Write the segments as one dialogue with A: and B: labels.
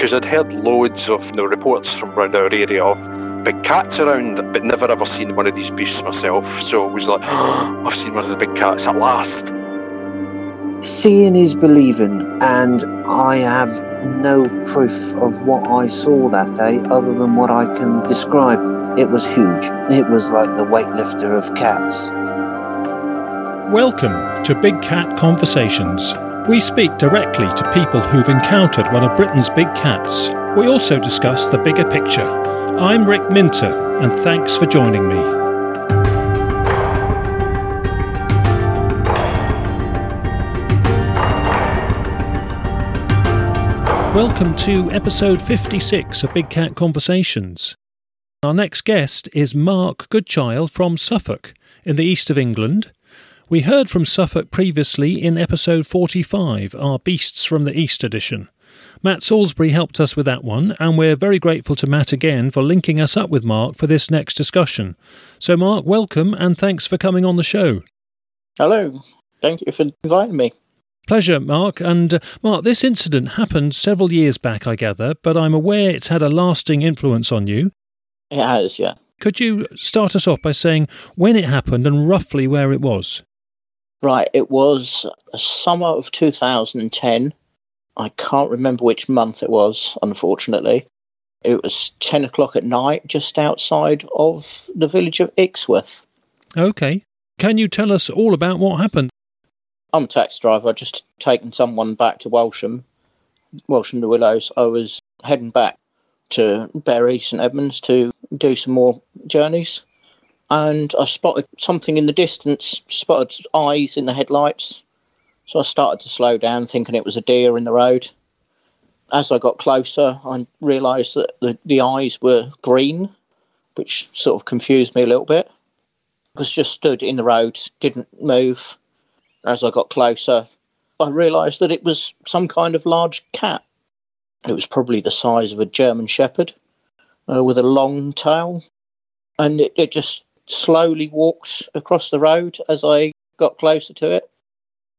A: because I'd heard loads of you know, reports from around our area of big cats around, but never ever seen one of these beasts myself. So it was like, oh, I've seen one of the big cats at last.
B: Seeing is believing, and I have no proof of what I saw that day other than what I can describe. It was huge. It was like the weightlifter of cats.
C: Welcome to Big Cat Conversations. We speak directly to people who've encountered one of Britain's big cats. We also discuss the bigger picture. I'm Rick Minter, and thanks for joining me. Welcome to episode 56 of Big Cat Conversations. Our next guest is Mark Goodchild from Suffolk, in the east of England. We heard from Suffolk previously in episode 45, our Beasts from the East edition. Matt Salisbury helped us with that one, and we're very grateful to Matt again for linking us up with Mark for this next discussion. So, Mark, welcome and thanks for coming on the show.
D: Hello. Thank you for inviting me.
C: Pleasure, Mark. And uh, Mark, this incident happened several years back, I gather, but I'm aware it's had a lasting influence on you.
D: It has, yeah.
C: Could you start us off by saying when it happened and roughly where it was?
D: Right, it was summer of 2010. I can't remember which month it was, unfortunately. It was 10 o'clock at night, just outside of the village of Ixworth.
C: Okay. Can you tell us all about what happened?
D: I'm a taxi driver. I'd just taken someone back to Walsham, Walsham le Willows. I was heading back to Bury, St Edmunds to do some more journeys. And I spotted something in the distance, spotted eyes in the headlights. So I started to slow down, thinking it was a deer in the road. As I got closer, I realised that the, the eyes were green, which sort of confused me a little bit. I was just stood in the road, didn't move as I got closer, I realised that it was some kind of large cat. It was probably the size of a German Shepherd uh, with a long tail. And it, it just slowly walked across the road as I got closer to it.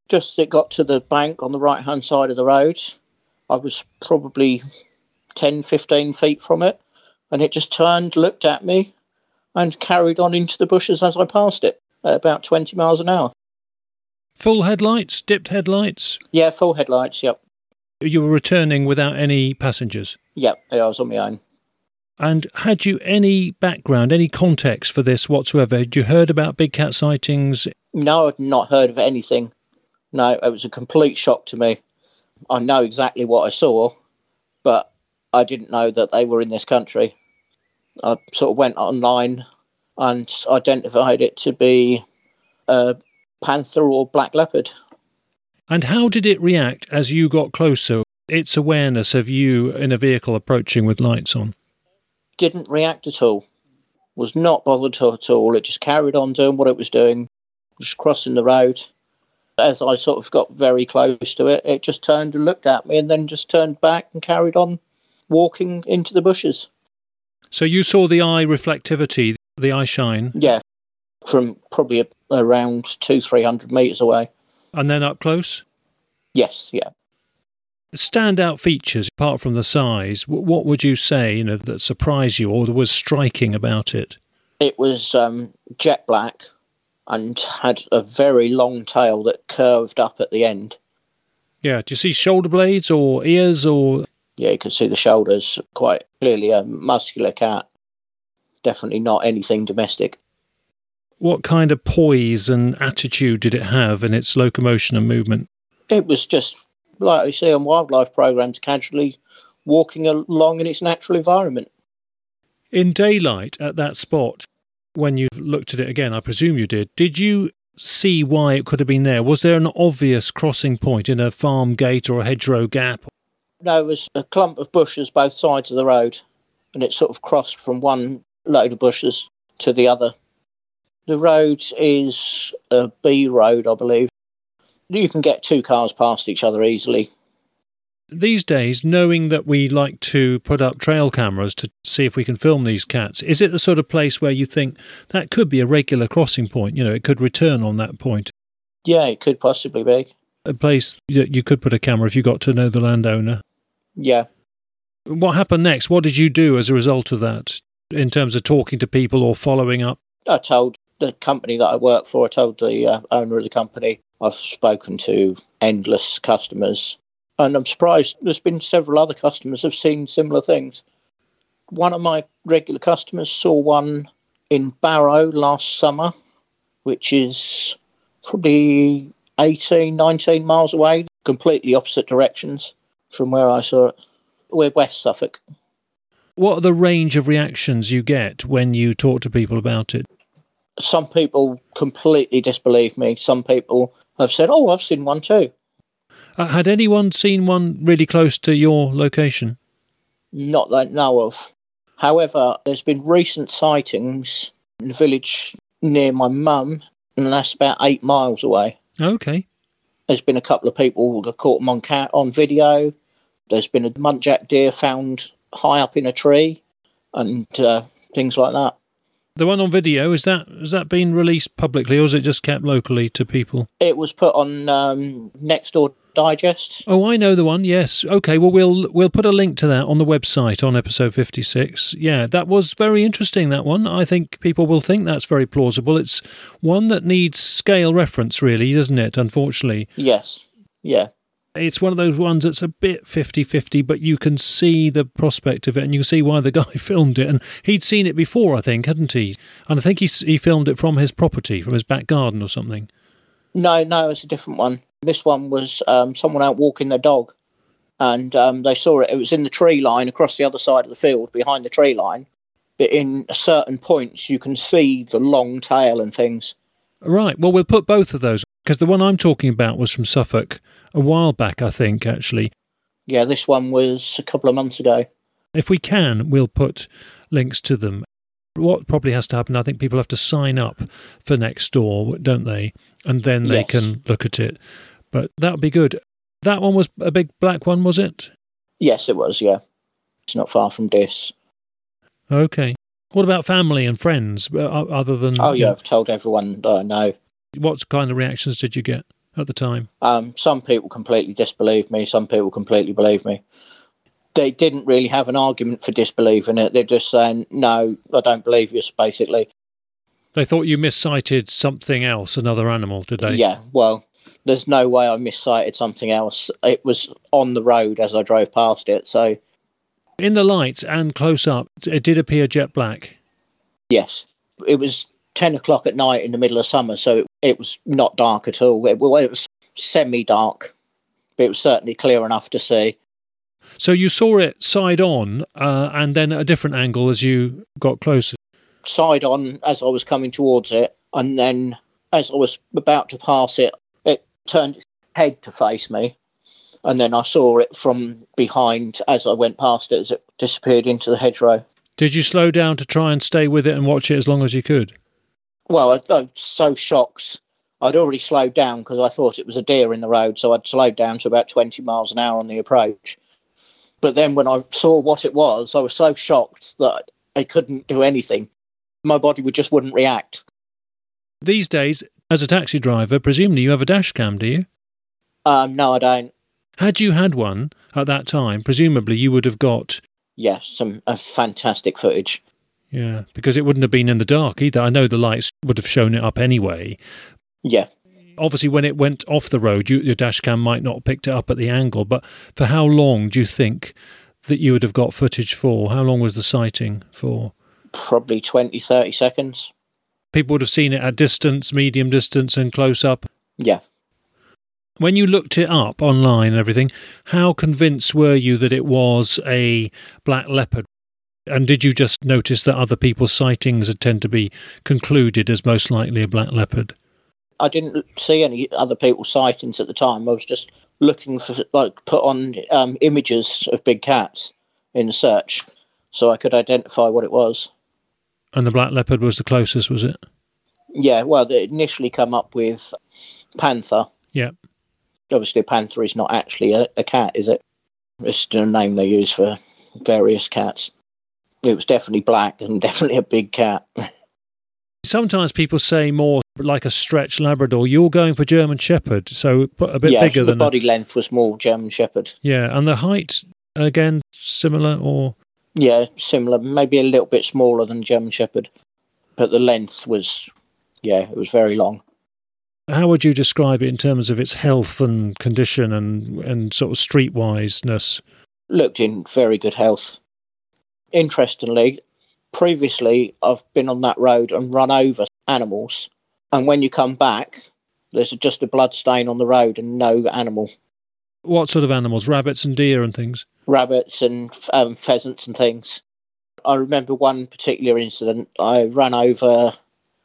D: Just it got to the bank on the right hand side of the road. I was probably 10, 15 feet from it. And it just turned, looked at me, and carried on into the bushes as I passed it at about 20 miles an hour.
C: Full headlights, dipped headlights?
D: Yeah, full headlights, yep.
C: You were returning without any passengers?
D: Yep, yeah, I was on my own.
C: And had you any background, any context for this whatsoever? Had you heard about big cat sightings?
D: No, I'd not heard of anything. No, it was a complete shock to me. I know exactly what I saw, but I didn't know that they were in this country. I sort of went online and identified it to be a panther or black leopard.
C: And how did it react as you got closer? Its awareness of you in a vehicle approaching with lights on?
D: Didn't react at all. Was not bothered at all. It just carried on doing what it was doing, just crossing the road. As I sort of got very close to it, it just turned and looked at me and then just turned back and carried on walking into the bushes.
C: So you saw the eye reflectivity, the eye shine?
D: Yeah, from probably around two, three hundred meters away.
C: And then up close?
D: Yes, yeah.
C: Standout features apart from the size. What would you say, you know, that surprised you or was striking about it?
D: It was um, jet black and had a very long tail that curved up at the end.
C: Yeah. Do you see shoulder blades or ears or?
D: Yeah, you could see the shoulders. Quite clearly a muscular cat. Definitely not anything domestic
C: what kind of poise and attitude did it have in its locomotion and movement?
D: It was just like we see on wildlife programs, casually walking along in its natural environment.
C: In daylight at that spot, when you've looked at it again, I presume you did, did you see why it could have been there? Was there an obvious crossing point in a farm gate or a hedgerow gap?
D: No, it was a clump of bushes both sides of the road, and it sort of crossed from one load of bushes to the other. The road is a B road, I believe. You can get two cars past each other easily.
C: These days, knowing that we like to put up trail cameras to see if we can film these cats, is it the sort of place where you think that could be a regular crossing point? You know, it could return on that point.
D: Yeah, it could possibly be.
C: A place that you could put a camera if you got to know the landowner.
D: Yeah.
C: What happened next? What did you do as a result of that in terms of talking to people or following up?
D: I told the company that I work for, I told the uh, owner of the company, I've spoken to endless customers, and I'm surprised there's been several other customers have seen similar things. One of my regular customers saw one in Barrow last summer, which is probably 18, 19 miles away, completely opposite directions from where I saw it. We're West Suffolk.
C: What are the range of reactions you get when you talk to people about it?
D: Some people completely disbelieve me. Some people have said, "Oh, I've seen one too."
C: Uh, had anyone seen one really close to your location?
D: Not that I know of. However, there's been recent sightings in the village near my mum, and that's about eight miles away.
C: Okay.
D: There's been a couple of people that caught them on cat on video. There's been a muntjac deer found high up in a tree, and uh, things like that.
C: The one on video is that has that been released publicly, or is it just kept locally to people?
D: It was put on um, Nextdoor Digest.
C: Oh, I know the one. Yes. Okay. Well, we'll we'll put a link to that on the website on episode fifty six. Yeah, that was very interesting. That one. I think people will think that's very plausible. It's one that needs scale reference, really, doesn't it? Unfortunately.
D: Yes. Yeah.
C: It's one of those ones that's a bit 50 50, but you can see the prospect of it and you can see why the guy filmed it. And he'd seen it before, I think, hadn't he? And I think he, he filmed it from his property, from his back garden or something.
D: No, no, it's a different one. This one was um, someone out walking their dog and um, they saw it. It was in the tree line across the other side of the field, behind the tree line. But in certain points, you can see the long tail and things.
C: Right. Well, we'll put both of those because the one I'm talking about was from Suffolk a while back, I think, actually.
D: Yeah, this one was a couple of months ago.
C: If we can, we'll put links to them. What probably has to happen, I think people have to sign up for Nextdoor, don't they? And then they
D: Yes.
C: can look at it. But that would be good. That one was a big black one, was it?
D: Yes, it was, yeah. It's not far from this.
C: Okay. What about family and friends, uh, other than.
D: Oh, yeah, I've told everyone that I know.
C: What kind of reactions did you get at the time?
D: Um, some people completely disbelieve me, some people completely believe me. They didn't really have an argument for disbelieving it. They're just saying, no, I don't believe you, basically.
C: They thought you miscited something else, another animal, did they?
D: Yeah, well, there's no way I missighted something else. It was on the road as I drove past it, so
C: In the lights and close up, it did appear jet black.
D: yes. It was 10 o'clock at night in the middle of summer, so it, it was not dark at all. It, well, it was semi dark, but it was certainly clear enough to see.
C: So you saw it side on uh, and then at a different angle as you got closer.
D: Side on as I was coming towards it, and then as I was about to pass it, it turned its head to face me. And then I saw it from behind as I went past it as it disappeared into the hedgerow.
C: Did you slow down to try and stay with it and watch it as long as you could?
D: Well, I, I was so shocked. I'd already slowed down because I thought it was a deer in the road, so I'd slowed down to about 20 miles an hour on the approach. But then when I saw what it was, I was so shocked that I couldn't do anything. My body would just wouldn't react.
C: These days, as a taxi driver, presumably you have a dash cam, do you?
D: Um, no, I don't.
C: Had you had one at that time, presumably you would have got,
D: Yes, some uh, fantastic footage.
C: Yeah, because it wouldn't have been in the dark either. I know the lights would have shown it up anyway.
D: Yeah,
C: Obviously, when it went off the road, you, your dash cam might not have picked it up at the angle, but for how long do you think that you would have got footage for? How long was the sighting for?
D: probably 20, 30 seconds.
C: People would have seen it at distance, medium distance, and close up.
D: Yeah.
C: When you looked it up online and everything, how convinced were you that it was a black leopard? And did you just notice that other people's sightings had tend to be concluded as most likely a black leopard?
D: I didn't see any other people's sightings at the time. I was just looking for, like, put on um, images of big cats in the search so I could identify what it was.
C: And the black leopard was the closest, was it?
D: Yeah, well, they initially come up with panther.
C: Yeah.
D: Obviously, a panther is not actually a, a cat, is it? It's just a name they use for various cats. It was definitely black and definitely a big cat.
C: Sometimes people say more like a stretch Labrador. You're going for German Shepherd, so a bit
D: yeah,
C: bigger
D: the
C: than a-
D: body length was more German Shepherd.
C: yeah, and the height Again, similar or
D: Yeah, similar, maybe a little bit smaller than German Shepherd, but the length was, yeah, it was very long.
C: how would you describe it in terms of its health and condition and, and sort of streetwiseness?
D: Looked in very good health. Interestingly, previously I've been on that road and run over animals, and when you come back, there's just a blood stain on the road and no animal.
C: What sort of animals? Rabbits and deer and things?
D: rabbits and um, pheasants and things. I remember one particular incident. I ran over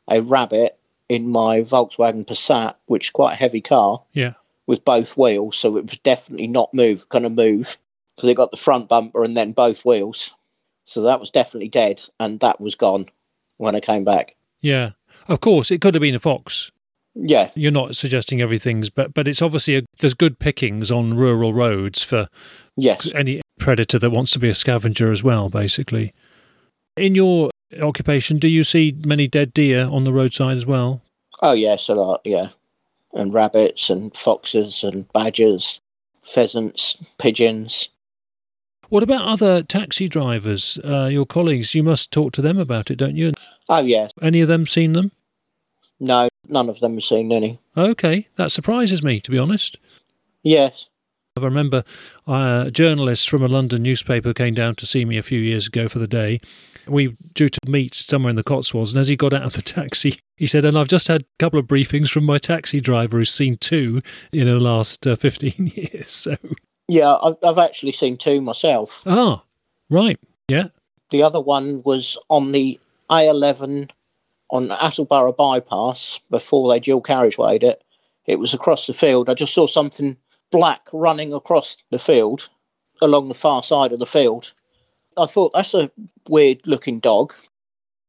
D: a rabbit in my Volkswagen Passat, which is quite a heavy car,
C: Yeah.
D: with both wheels, so it was definitely not move, going to move, because it got the front bumper and then both wheels. So that was definitely dead, and that was gone when I came back.
C: Yeah. Of course, it could have been a fox.
D: Yeah,
C: You're not suggesting everything's, but but it's obviously a, there's good pickings on rural roads for
D: yes.
C: any predator that wants to be a scavenger as well. Basically, in your occupation, do you see many dead deer on the roadside as well?
D: Oh, yes, a lot, yeah. And rabbits and foxes and badgers, pheasants, pigeons.
C: What about other taxi drivers, uh, your colleagues? You must talk to them about it, don't you?
D: Oh, yes.
C: Any of them seen them?
D: No, none of them have seen any.
C: Okay, that surprises me, to be honest.
D: Yes.
C: I remember uh, a journalist from a London newspaper came down to see me a few years ago for the day. We were due to meet somewhere in the Cotswolds, and as he got out of the taxi, he said, "And I've just had a couple of briefings from my taxi driver who's seen two in the last uh, fifteen years." So,
D: Yeah, I've, I've actually seen two myself.
C: ah, right, yeah,
D: The other one was on the A11 on Attleborough bypass before they dual carriagewayed it. It was across the field. I just saw something black running across the field along the far side of the field. I thought that's a weird looking dog.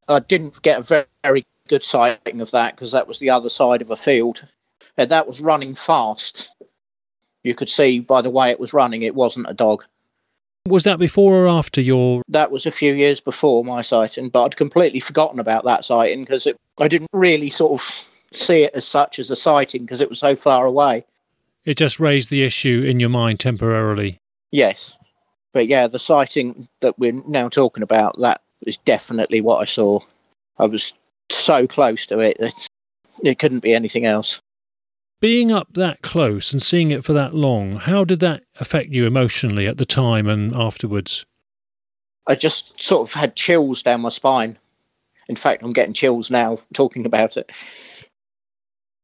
D: I didn't get a very, very good sighting of that because that was the other side of a field. And that was running fast. You could see by the way it was running, it wasn't a dog.
C: Was that before or after your?
D: that was a few years before my sighting, but I'd completely forgotten about that sighting because I didn't really sort of see it as such as a sighting because it was so far away.
C: It just raised the issue in your mind temporarily.
D: Yes, but yeah, the sighting that we're now talking about that is definitely what I saw. I was so close to it that it couldn't be anything else.
C: Being up that close and seeing it for that long, how did that affect you emotionally at the time and afterwards?
D: I just sort of had chills down my spine. In fact, I'm getting chills now talking about it.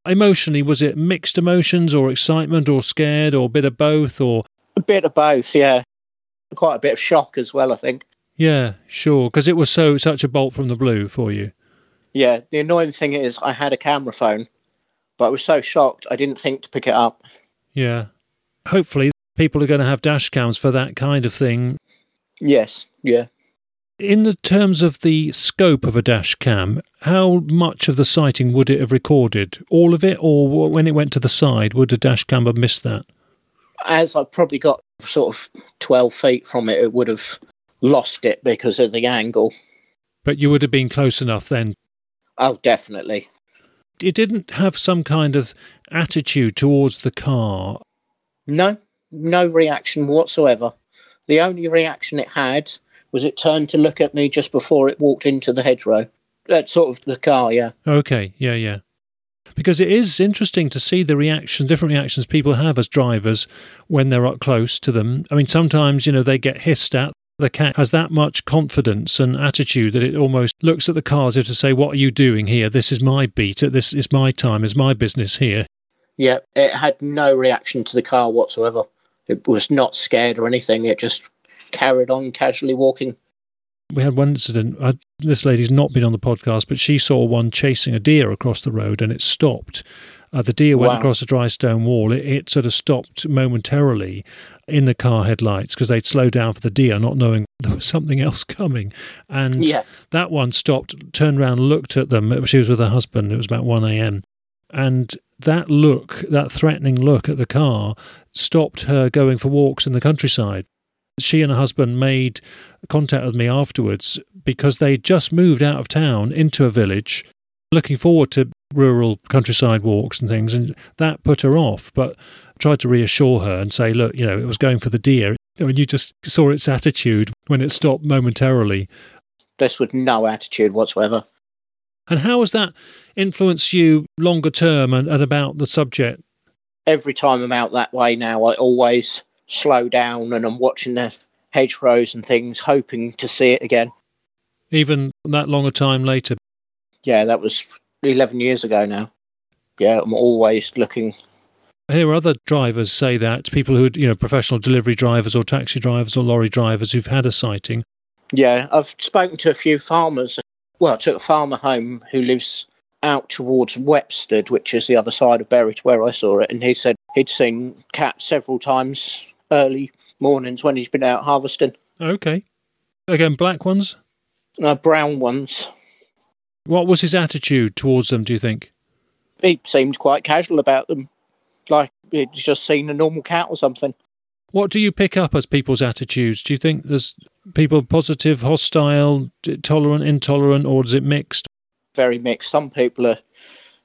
C: Emotionally, was it mixed emotions or excitement or scared or a bit of both or
D: A bit of both, yeah. Quite a bit of shock as well, I think.
C: Yeah, sure, because it was so such a bolt from the blue for you.
D: Yeah, the annoying thing is I had a camera phone, but I was so shocked I didn't think to pick it up.
C: Yeah. Hopefully, people are going to have dash cams for that kind of thing.
D: Yes, yeah.
C: In the terms of the scope of a dash cam, how much of the sighting would it have recorded? All of it, or when it went to the side, would a dash cam have missed that?
D: As I probably got sort of 12 feet from it, it would have lost it because of the angle.
C: But you would have been close enough then.
D: Oh, definitely.
C: It didn't have some kind of attitude towards the car.
D: No, no reaction whatsoever. The only reaction it had was it turned to look at me just before it walked into the hedgerow. That's sort of the car, yeah.
C: Okay, yeah, yeah. Because it is interesting to see the reactions, different reactions people have as drivers when they're up close to them. I mean, sometimes, you know, they get hissed at. The cat has that much confidence and attitude that it almost looks at the car as if to say, What are you doing here? This is my beat. This is my time. It's my business here.
D: Yeah, it had no reaction to the car whatsoever. It was not scared or anything. It just carried on casually walking.
C: We had one incident. I, this lady's not been on the podcast, but she saw one chasing a deer across the road and it stopped. Uh, the deer went
D: Wow.
C: across a dry stone wall. It, it sort of stopped momentarily in the car headlights because they'd slowed down for the deer, not knowing there was something else coming. And
D: Yeah,
C: that one stopped, turned around, looked at them. She was with her husband. It was about 1 a.m. And that look, that threatening look at the car, stopped her going for walks in the countryside. She and her husband made contact with me afterwards because they'd just moved out of town into a village, looking forward to rural countryside walks and things. And that put her off. But I tried to reassure her and say, look, you know, it was going for the deer. When you just saw its attitude when it stopped momentarily.
D: This with no attitude whatsoever.
C: And how has that influenced you longer term and, and about the subject?
D: Every time I'm out that way now, I always slow down and I'm watching the hedgerows and things, hoping to see it again.
C: Even that longer time later?
D: Yeah, that was 11 years ago now. Yeah, I'm always looking.
C: I hear other drivers say that, people who, you know, professional delivery drivers or taxi drivers or lorry drivers who've had a sighting.
D: Yeah, I've spoken to a few farmers. Well, I took a farmer home who lives out towards Whepstead, which is the other side of Bury to where I saw it, and he said he'd seen cats several times early mornings when he's been out harvesting.
C: Okay. Again, black ones?
D: Uh, brown ones.
C: What was his attitude towards them, do you think?
D: He seemed quite casual about them, like he'd just seen a normal cat or something.
C: What do you pick up as people's attitudes? Do you think there's people positive, hostile, tolerant, intolerant, or is it mixed?
D: Very mixed. Some people are,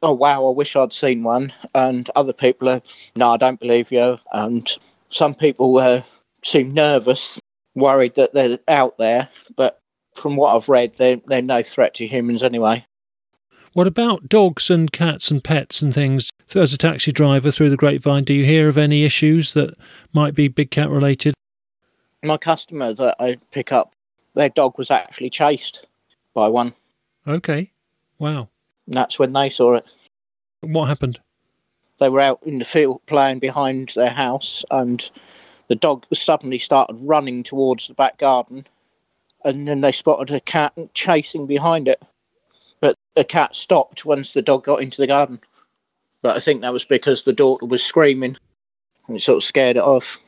D: oh wow, I wish I'd seen one, and other people are, no, I don't believe you, and some people uh, seem nervous, worried that they're out there, but from what I've read, they're, they're no threat to humans anyway.
C: What about dogs and cats and pets and things? As a taxi driver through the grapevine, do you hear of any issues that might be big cat related?
D: My customer that I pick up, their dog was actually chased by one.
C: Okay. Wow.
D: And that's when they saw it.
C: What happened?
D: They were out in the field playing behind their house, and the dog suddenly started running towards the back garden, and then they spotted a cat chasing behind it. But the cat stopped once the dog got into the garden. But I think that was because the daughter was screaming, and it sort of scared it off.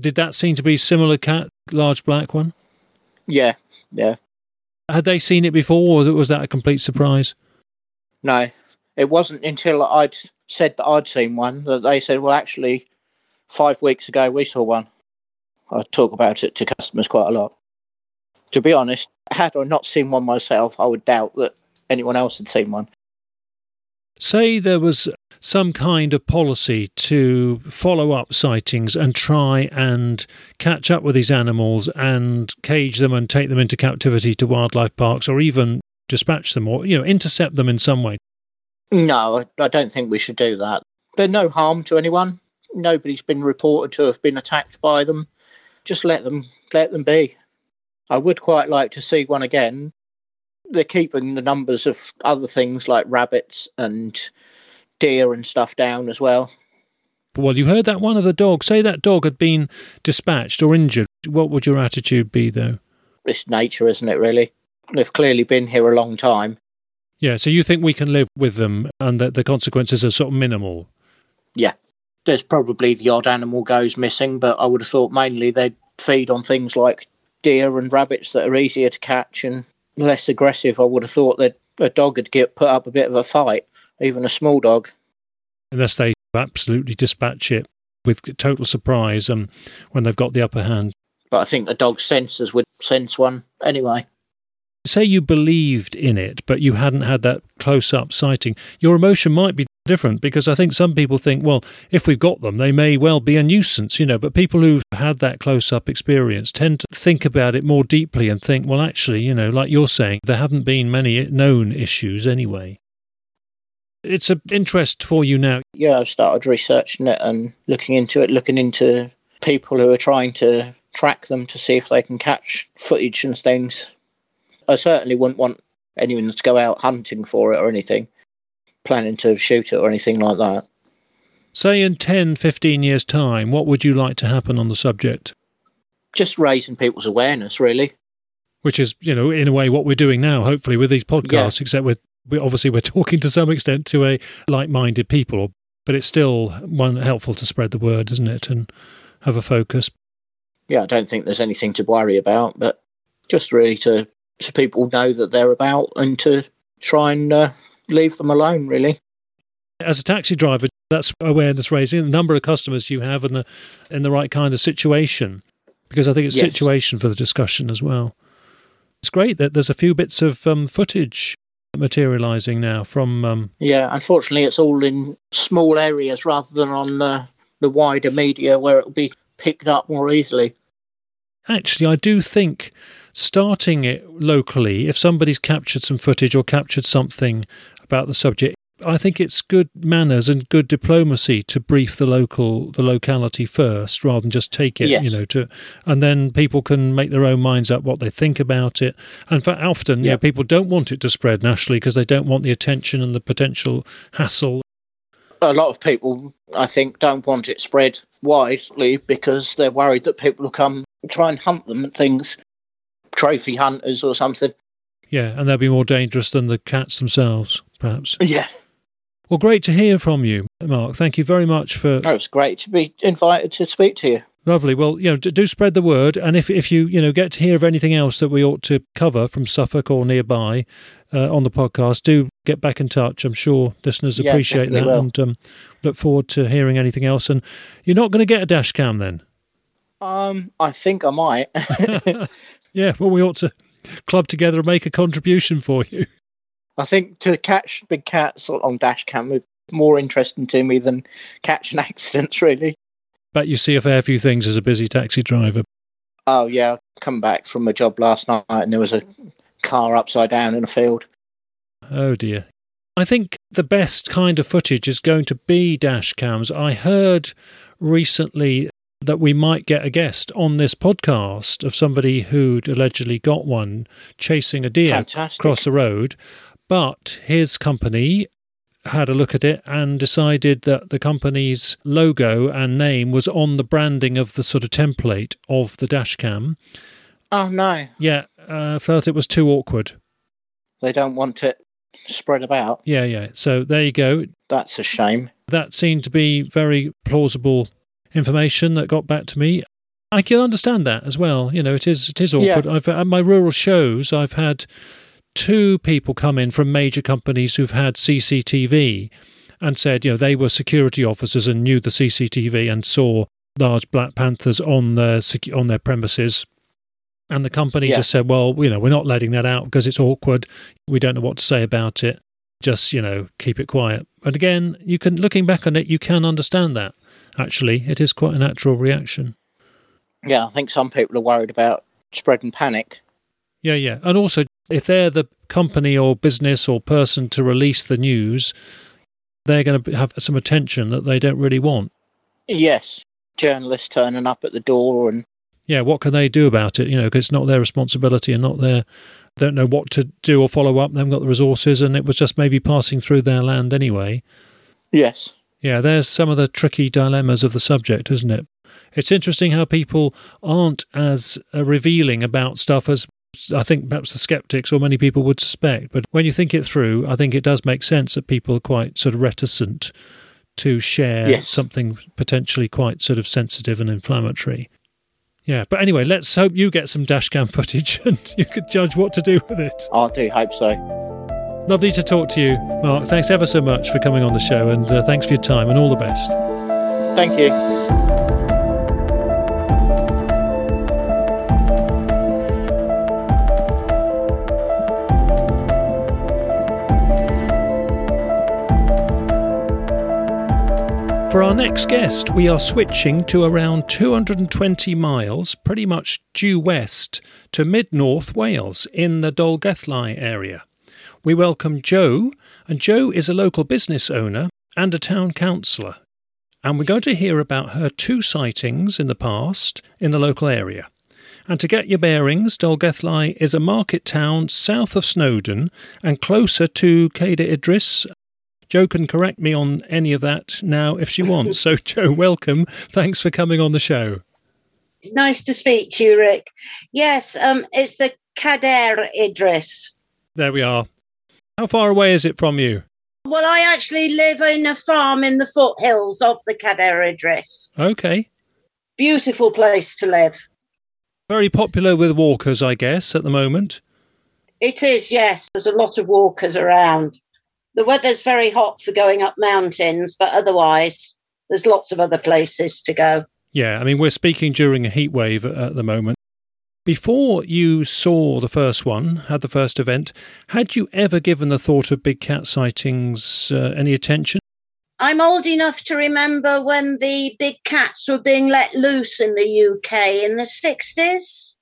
C: Did that seem to be similar cat, large black one?
D: Yeah, yeah.
C: Had they seen it before, or was that a complete surprise?
D: No, it wasn't until I'd said that I'd seen one that they said, well, actually, five weeks ago we saw one. I talk about it to customers quite a lot. To be honest, had I not seen one myself, I would doubt that anyone else had seen one.
C: Say there was some kind of policy to follow up sightings and try and catch up with these animals and cage them and take them into captivity to wildlife parks or even dispatch them or you know intercept them in some way
D: no, I don't think we should do that. They're no harm to anyone. Nobody's been reported to have been attacked by them. Just let them let them be. I would quite like to see one again. They're keeping the numbers of other things like rabbits and deer and stuff down as well.
C: Well, you heard that one of the dogs. Say that dog had been dispatched or injured. What would your attitude be, though?
D: It's nature, isn't it, really? They've clearly been here a long time.
C: Yeah, so you think we can live with them and that the consequences are sort of minimal?
D: Yeah. There's probably the odd animal goes missing, but I would have thought mainly they'd feed on things like deer and rabbits that are easier to catch and less aggressive. I would have thought that a dog would get put up a bit of a fight, even a small dog.
C: Unless they absolutely dispatch it with total surprise um, when they've got the upper hand.
D: But I think the dog's senses would sense one anyway
C: say you believed in it, but you hadn't had that close up sighting, your emotion might be different because I think some people think, well, if we've got them, they may well be a nuisance, you know. But people who've had that close up experience tend to think about it more deeply and think, well, actually, you know, like you're saying, there haven't been many known issues anyway. It's of interest for you now.
D: Yeah, I've started researching it and looking into it, looking into people who are trying to track them to see if they can catch footage and things I certainly wouldn't want anyone to go out hunting for it or anything, planning to shoot it or anything like that.
C: Say in 10, 15 years' time, what would you like to happen on the subject?
D: Just raising people's awareness, really.
C: Which is, you know, in a way what we're doing now, hopefully, with these podcasts, yeah. except with we obviously we're talking to some extent to a like-minded people, but it's still one helpful to spread the word, isn't it, and have a focus.
D: Yeah, I don't think there's anything to worry about, but just really to so people know that they're about and to try and uh, leave them alone, really.
C: As a taxi driver, that's awareness raising the number of customers you have and the in the right kind of situation, because I think it's yes. situation for the discussion as well. It's great that there's a few bits of um, footage materializing now from. Um,
D: yeah, unfortunately, it's all in small areas rather than on uh, the wider media where it'll be picked up more easily.
C: Actually, I do think starting it locally, if somebody's captured some footage or captured something about the subject, I think it's good manners and good diplomacy to brief the local the locality first, rather than just take it,
D: Yes.
C: you know, to and then people can make their own minds up what they think about it. And for often, yeah,
D: Yeah.
C: people don't want it to spread nationally because they don't want the attention and the potential hassle.
D: A lot of people, I think, don't want it spread widely because they're worried that people will come try and hunt them and things, trophy hunters or something.
C: Yeah, and they'll be more dangerous than the cats themselves, perhaps.
D: Yeah,
C: Well, great to hear from you, Mark. Thank you very much for
D: it was great to be invited to speak to you.
C: Lovely. Well, you know, do spread the word, and if if you you know get to hear of anything else that we ought to cover from Suffolk or nearby uh, on the podcast, do get back in touch. I'm sure listeners
D: Yeah,
C: appreciate that,
D: will.
C: and um, look forward to hearing anything else. And you're not going to get a dash cam then?
D: Um, I think I might.
C: Yeah. Well, we ought to club together and make a contribution for you.
D: I think to catch big cats on dash cam would be more interesting to me than catching accidents, really.
C: Bet you see a fair few things as a busy taxi driver.
D: Oh yeah, I come back from a job last night and there was a car upside down in a field.
C: Oh dear. I think the best kind of footage is going to be dash cams. I heard recently that we might get a guest on this podcast of somebody who'd allegedly got one chasing a deer
D: Fantastic.
C: across the road, but his company had a look at it and decided that the company's logo and name was on the branding of the sort of template of the dash cam.
D: Oh no,
C: Yeah, uh, felt it was too awkward.
D: they don't want it spread about.
C: Yeah, yeah. So there you go.
D: That's a shame.
C: that seemed to be very plausible information that got back to me. I can understand that as well. You know, it is it is
D: Yeah.
C: awkward. I've at my rural shows, I've had two people come in from major companies who've had CCTV and said, you know, they were security officers and knew the CCTV and saw large black panthers on their on their premises. And the company
D: Yeah.
C: just said, well, you know, we're not letting that out because it's awkward. We don't know what to say about it. Just, you know, keep it quiet. And again, you can, looking back on it, you can understand that. Actually, it is quite a natural reaction.
D: Yeah, I think some people are worried about spreading panic.
C: Yeah, yeah. And also, if they're the company or business or person to release the news, they're going to have some attention that they don't really want.
D: Yes, journalists turning up at the door and
C: Yeah, what can they do about it? You know, because it's not their responsibility and not their, don't know what to do or follow up. They haven't got the resources, and it was just maybe passing through their land anyway.
D: yes,
C: Yeah, there's some of the tricky dilemmas of the subject, isn't it? It's interesting how people aren't as uh, revealing about stuff as I think perhaps the skeptics or many people would suspect. But when you think it through, I think it does make sense that people are quite sort of reticent to share
D: Yes.
C: something potentially quite sort of sensitive and inflammatory. Yeah, but anyway, let's hope you get some dashcam footage and you could judge what to do with it.
D: I do hope so.
C: Lovely to talk to you, Mark. Thanks ever so much for coming on the show and uh, thanks for your time and all the best.
D: Thank you.
C: For our next guest, we are switching to around 220 miles, pretty much due west, to mid North Wales in the Dolgellau area. We welcome Joe, and Joe is a local business owner and a town councillor. And we're going to hear about her two sightings in the past in the local area. And to get your bearings, Dolgellau is a market town south of Snowdon and closer to Cader Idris Joe can correct me on any of that now if she wants. So, Joe, welcome. Thanks for coming on the show.
E: It's nice to speak to you, Rick. Yes, um, it's the Cader Idris.
C: There we are. How far away is it from you?
E: Well, I actually live in a farm in the foothills of the Cader Idris.
C: Okay.
E: Beautiful place to live.
C: Very popular with walkers, I guess, at the moment.
E: It is, yes. There's a lot of walkers around. The weather's very hot for going up mountains, but otherwise, there's lots of other places to go.
C: Yeah, I mean, we're speaking during a heat wave at the moment. Before you saw the first one, had the first event, had you ever given the thought of big cat sightings uh, any attention?
E: I'm old enough to remember when the big cats were being let loose in the UK in the 60s,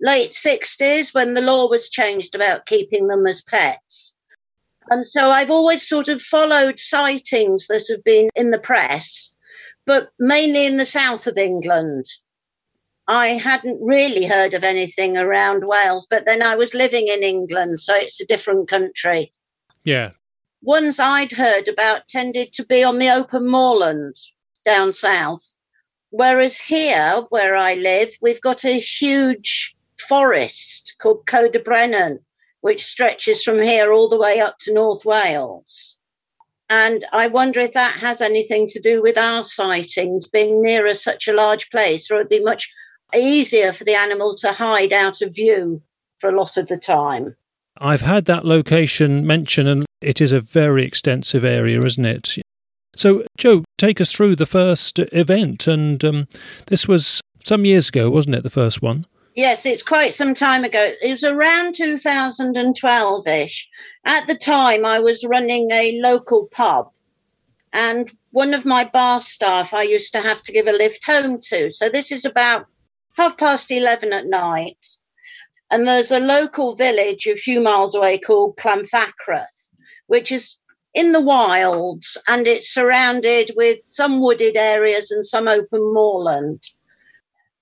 E: late 60s, when the law was changed about keeping them as pets. And so I've always sort of followed sightings that have been in the press, but mainly in the south of England. I hadn't really heard of anything around Wales, but then I was living in England, so it's a different country.
C: Yeah.
E: Ones I'd heard about tended to be on the open moorland down south. Whereas here, where I live, we've got a huge forest called Coed Brenin, which stretches from here all the way up to North Wales. And I wonder if that has anything to do with our sightings being nearer such a large place, or it'd be much easier for the animal to hide out of view for a lot of the time.
C: I've had that location mentioned, and it is a very extensive area, isn't it? So, Joe, take us through the first event. And um, this was some years ago, wasn't it? The first one?
E: Yes, it's quite some time ago. It was around 2012 ish. At the time, I was running a local pub, and one of my bar staff I used to have to give a lift home to. So, this is about half past 11 at night. And there's a local village a few miles away called Llanfachreth, which is in the wilds and it's surrounded with some wooded areas and some open moorland.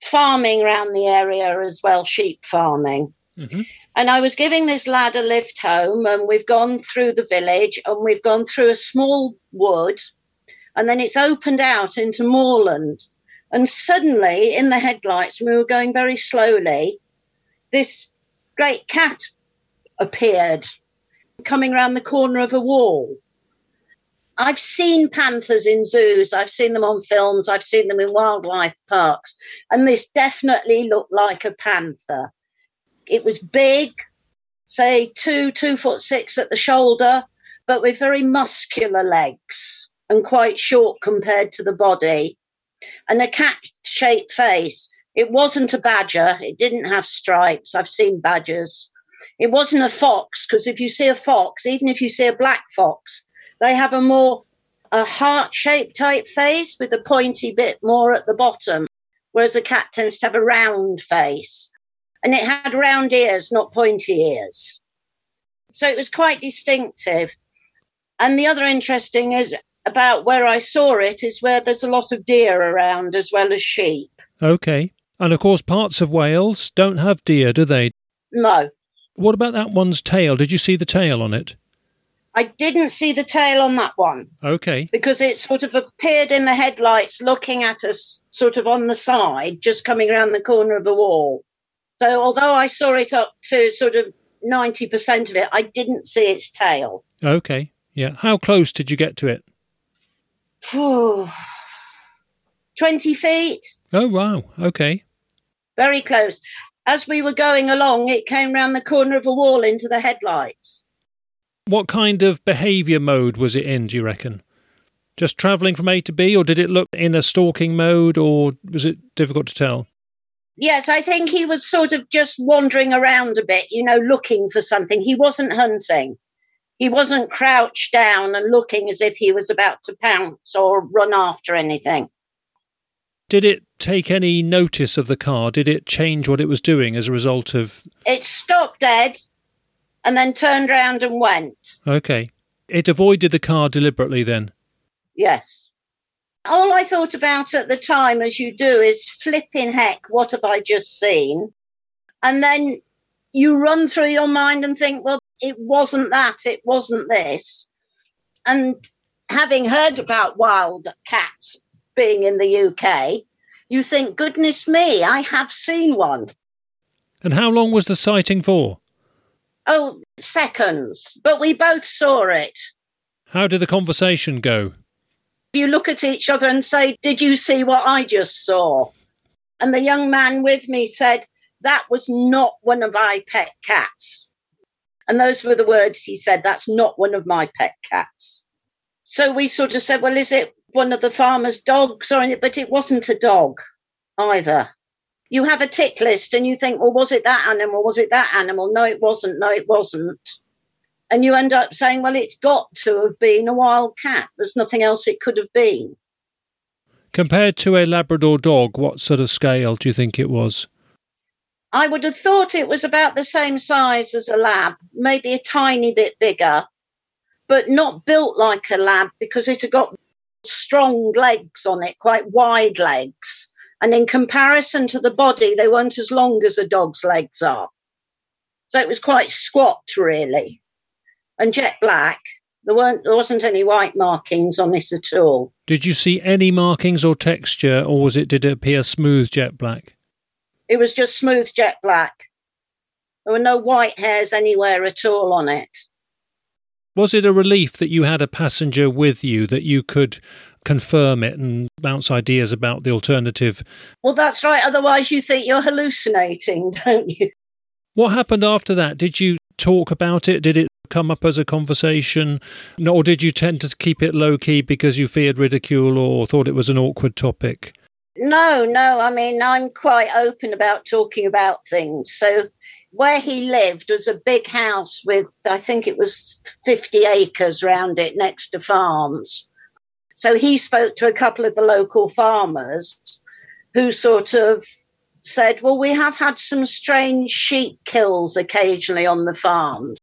E: Farming around the area as well, sheep farming.
C: Mm-hmm.
E: And I was giving this lad a lift home, and we've gone through the village and we've gone through a small wood, and then it's opened out into moorland. And suddenly, in the headlights, we were going very slowly, this great cat appeared coming around the corner of a wall. I've seen panthers in zoos, I've seen them on films, I've seen them in wildlife parks, and this definitely looked like a panther. It was big, say two, two foot six at the shoulder, but with very muscular legs and quite short compared to the body, and a cat shaped face. It wasn't a badger. It didn't have stripes. I've seen badgers. It wasn't a fox because if you see a fox, even if you see a black fox, they have a more a heart-shaped type face with a pointy bit more at the bottom, whereas a cat tends to have a round face. And it had round ears, not pointy ears. So it was quite distinctive. And the other interesting is about where I saw it is where there's a lot of deer around as well as sheep.
C: Okay. And of course, parts of Wales don't have deer, do they?
E: No,
C: What about that one's tail? Did you see the tail on it?
E: I didn't see the tail on that one
C: Okay.
E: because it sort of appeared in the headlights looking at us sort of on the side, just coming around the corner of a wall. So although I saw it up to sort of 90% of it, I didn't see its tail.
C: Okay. Yeah. How close did you get to it?
E: Phew. 20 feet,
C: Oh, wow. Okay.
E: very close. As we were going along, it came round the corner of a wall into the headlights.
C: What kind of behaviour mode was it in, do you reckon? Just travelling from A to B, or did it look in a stalking mode, or was it difficult to tell?
E: Yes, I think he was sort of just wandering around a bit, you know, looking for something. He wasn't hunting. He wasn't crouched down and looking as if he was about to pounce or run after anything.
C: Did it take any notice of the car? Did it change what it was doing as a result of.
E: It stopped dead and then turned round and went.
C: Okay. It avoided the car deliberately then?
E: Yes. All I thought about at the time, as you do, is flipping heck, what have I just seen? And then you run through your mind and think, well, it wasn't that, it wasn't this. And having heard about wild cats being in the UK, you think, goodness me, I have seen one.
C: And how long was the sighting for?
E: Oh, seconds. But we both saw it.
C: How did the conversation go?
E: you look at each other and say, Did you see what I just saw? And the young man with me said, That was not one of my pet cats. And those were the words he said, That's not one of my pet cats. So we sort of said, Well, is it one of the farmer's dogs or anything? But it wasn't a dog either. You have a tick list and you think, Well, was it that animal? Was it that animal? No, it wasn't. No, it wasn't. And you end up saying, well, it's got to have been a wild cat. There's nothing else it could have been.
C: Compared to a Labrador dog, what sort of scale do you think it was?
E: I would have thought it was about the same size as a lab, maybe a tiny bit bigger, but not built like a lab because it had got strong legs on it, quite wide legs. And in comparison to the body, they weren't as long as a dog's legs are. So it was quite squat, really. And jet black. There weren't there wasn't any white markings on it at all.
C: Did you see any markings or texture, or was it did it appear smooth jet black?
E: It was just smooth jet black. There were no white hairs anywhere at all on it.
C: Was it a relief that you had a passenger with you that you could confirm it and bounce ideas about the alternative?
E: Well, that's right. Otherwise, you think you're hallucinating, don't you?
C: What happened after that? Did you talk about it? Did it come up as a conversation? Or did you tend to keep it low key because you feared ridicule or thought it was an awkward topic?
E: No, no. I mean, I'm quite open about talking about things. So where he lived was a big house with, I think it was 50 acres around it next to farms. So he spoke to a couple of the local farmers who sort of said, Well, we have had some strange sheep kills occasionally on the farms.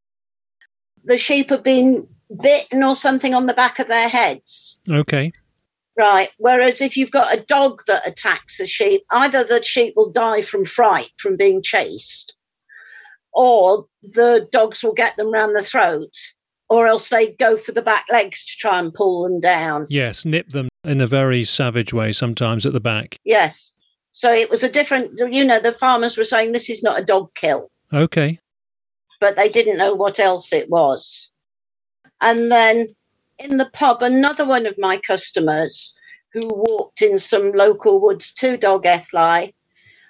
E: The sheep have been bitten or something on the back of their heads.
C: Okay.
E: Right. Whereas if you've got a dog that attacks a sheep, either the sheep will die from fright from being chased, or the dogs will get them round the throat, or else they go for the back legs to try and pull them down.
C: Yes, nip them in a very savage way sometimes at the back.
E: Yes. So it was a different, you know, the farmers were saying this is not a dog kill,
C: Okay.
E: but they didn't know what else it was. And then in the pub, another one of my customers who walked in some local woods to Dolgellau,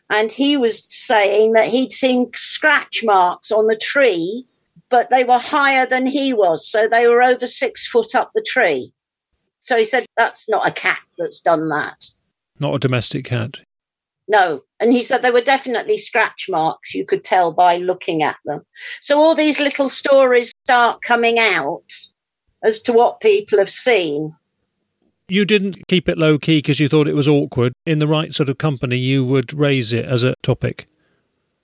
E: and he was saying that he'd seen scratch marks on the tree, but they were higher than he was. So they were over six foot up the tree. So he said, That's not a cat that's done that.
C: Not a domestic cat.
E: No. And he said there were definitely scratch marks you could tell by looking at them. So all these little stories start coming out as to what people have seen.
C: You didn't keep it low key because you thought it was awkward. In the right sort of company, you would raise it as a topic.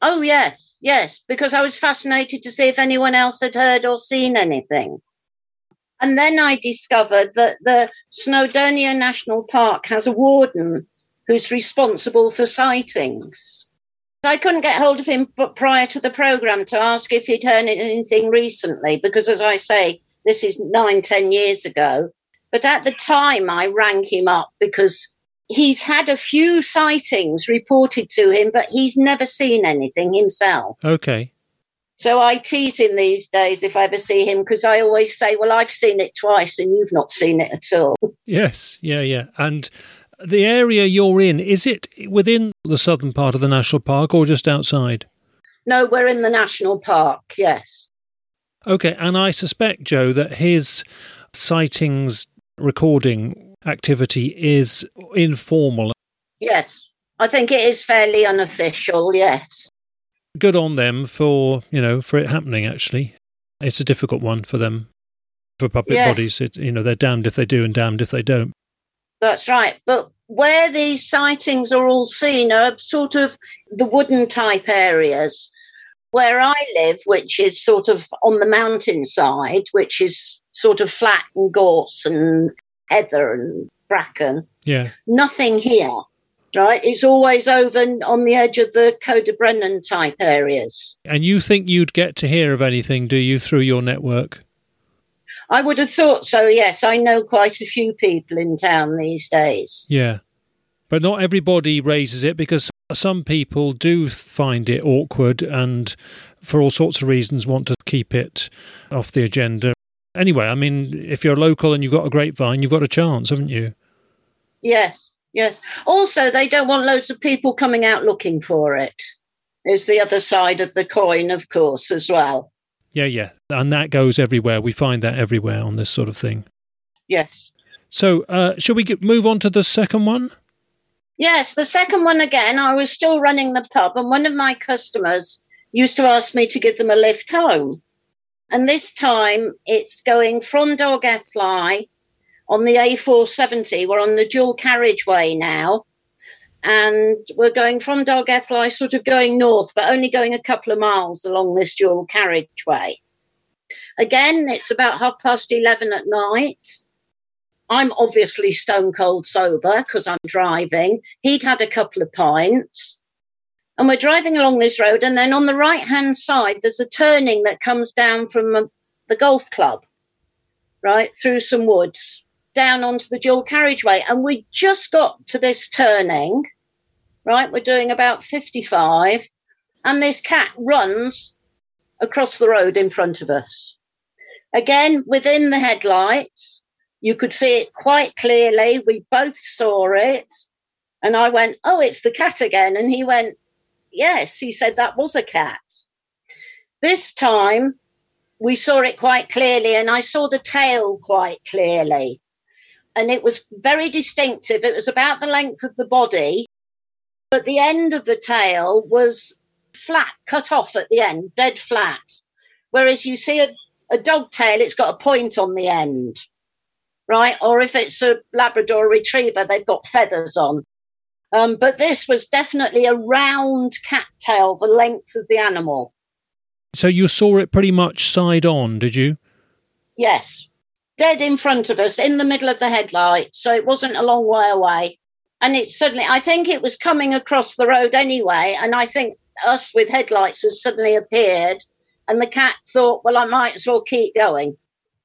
E: Oh, yes, yes, because I was fascinated to see if anyone else had heard or seen anything. And then I discovered that the Snowdonia National Park has a warden who's responsible for sightings. I couldn't get hold of him prior to the programme to ask if he'd heard anything recently, because as I say, this is nine, ten years ago. But at the time, I rang him up because he's had a few sightings reported to him, but he's never seen anything himself.
C: Okay.
E: So I tease him these days if I ever see him because I always say, Well, I've seen it twice and you've not seen it at all.
C: Yes, yeah, yeah. And the area you're in, is it within the southern part of the national park or just outside?
E: No, we're in the national park, yes.
C: Okay, and I suspect, Joe, that his sightings recording activity is informal.
E: Yes, I think it is fairly unofficial, yes.
C: Good on them for, you know, for it happening actually. It's a difficult one for them. For public
E: Yes.
C: bodies, it, you know, they're damned if they do and damned if they don't.
E: That's right. But where these sightings are all seen are sort of the wooden type areas. Where I live, which is sort of on the mountainside, which is sort of flat and gorse and heather and bracken,
C: Yeah.
E: nothing here, right? It's always over on the edge of the Coed Brenin type areas.
C: And you think you'd get to hear of anything, do you, through your network?
E: I would have thought so, yes. I know quite a few people in town these days.
C: Yeah. But not everybody raises it because some people do find it awkward and, for all sorts of reasons, want to keep it off the agenda. Anyway, I mean, if you're local and you've got a grapevine, you've got a chance, haven't you?
E: Yes, yes. Also, they don't want loads of people coming out looking for it. Is the other side of the coin, of course, as well.
C: Yeah, yeah. And that goes everywhere. We find that everywhere on this sort of thing.
E: Yes.
C: So, uh, shall we get, move on to the second one?
E: Yes, the second one again, I was still running the pub, and one of my customers used to ask me to give them a lift home. And this time it's going from Dog on the A470. We're on the dual carriageway now. And we're going from Dog sort of going north, but only going a couple of miles along this dual carriageway. Again, it's about half past 11 at night. I'm obviously stone cold sober because I'm driving. He'd had a couple of pints. And we're driving along this road. And then on the right hand side, there's a turning that comes down from um, the golf club, right, through some woods down onto the dual carriageway. And we just got to this turning, right? We're doing about 55. And this cat runs across the road in front of us. Again, within the headlights, you could see it quite clearly. We both saw it. And I went, Oh, it's the cat again. And he went, Yes. He said that was a cat. This time, we saw it quite clearly, and I saw the tail quite clearly and it was very distinctive. It was about the length of the body, but the end of the tail was flat, cut off at the end, dead flat. Whereas you see a, a dog tail, it's got a point on the end, right? Or if it's a Labrador retriever, they've got feathers on. Um, but this was definitely a round cat tail, the length of the animal.
C: So you saw it pretty much side on, did you?
E: Yes, dead in front of us in the middle of the headlight. So it wasn't a long way away. And it suddenly, I think it was coming across the road anyway. And I think us with headlights has suddenly appeared. And the cat thought, well, I might as well keep going.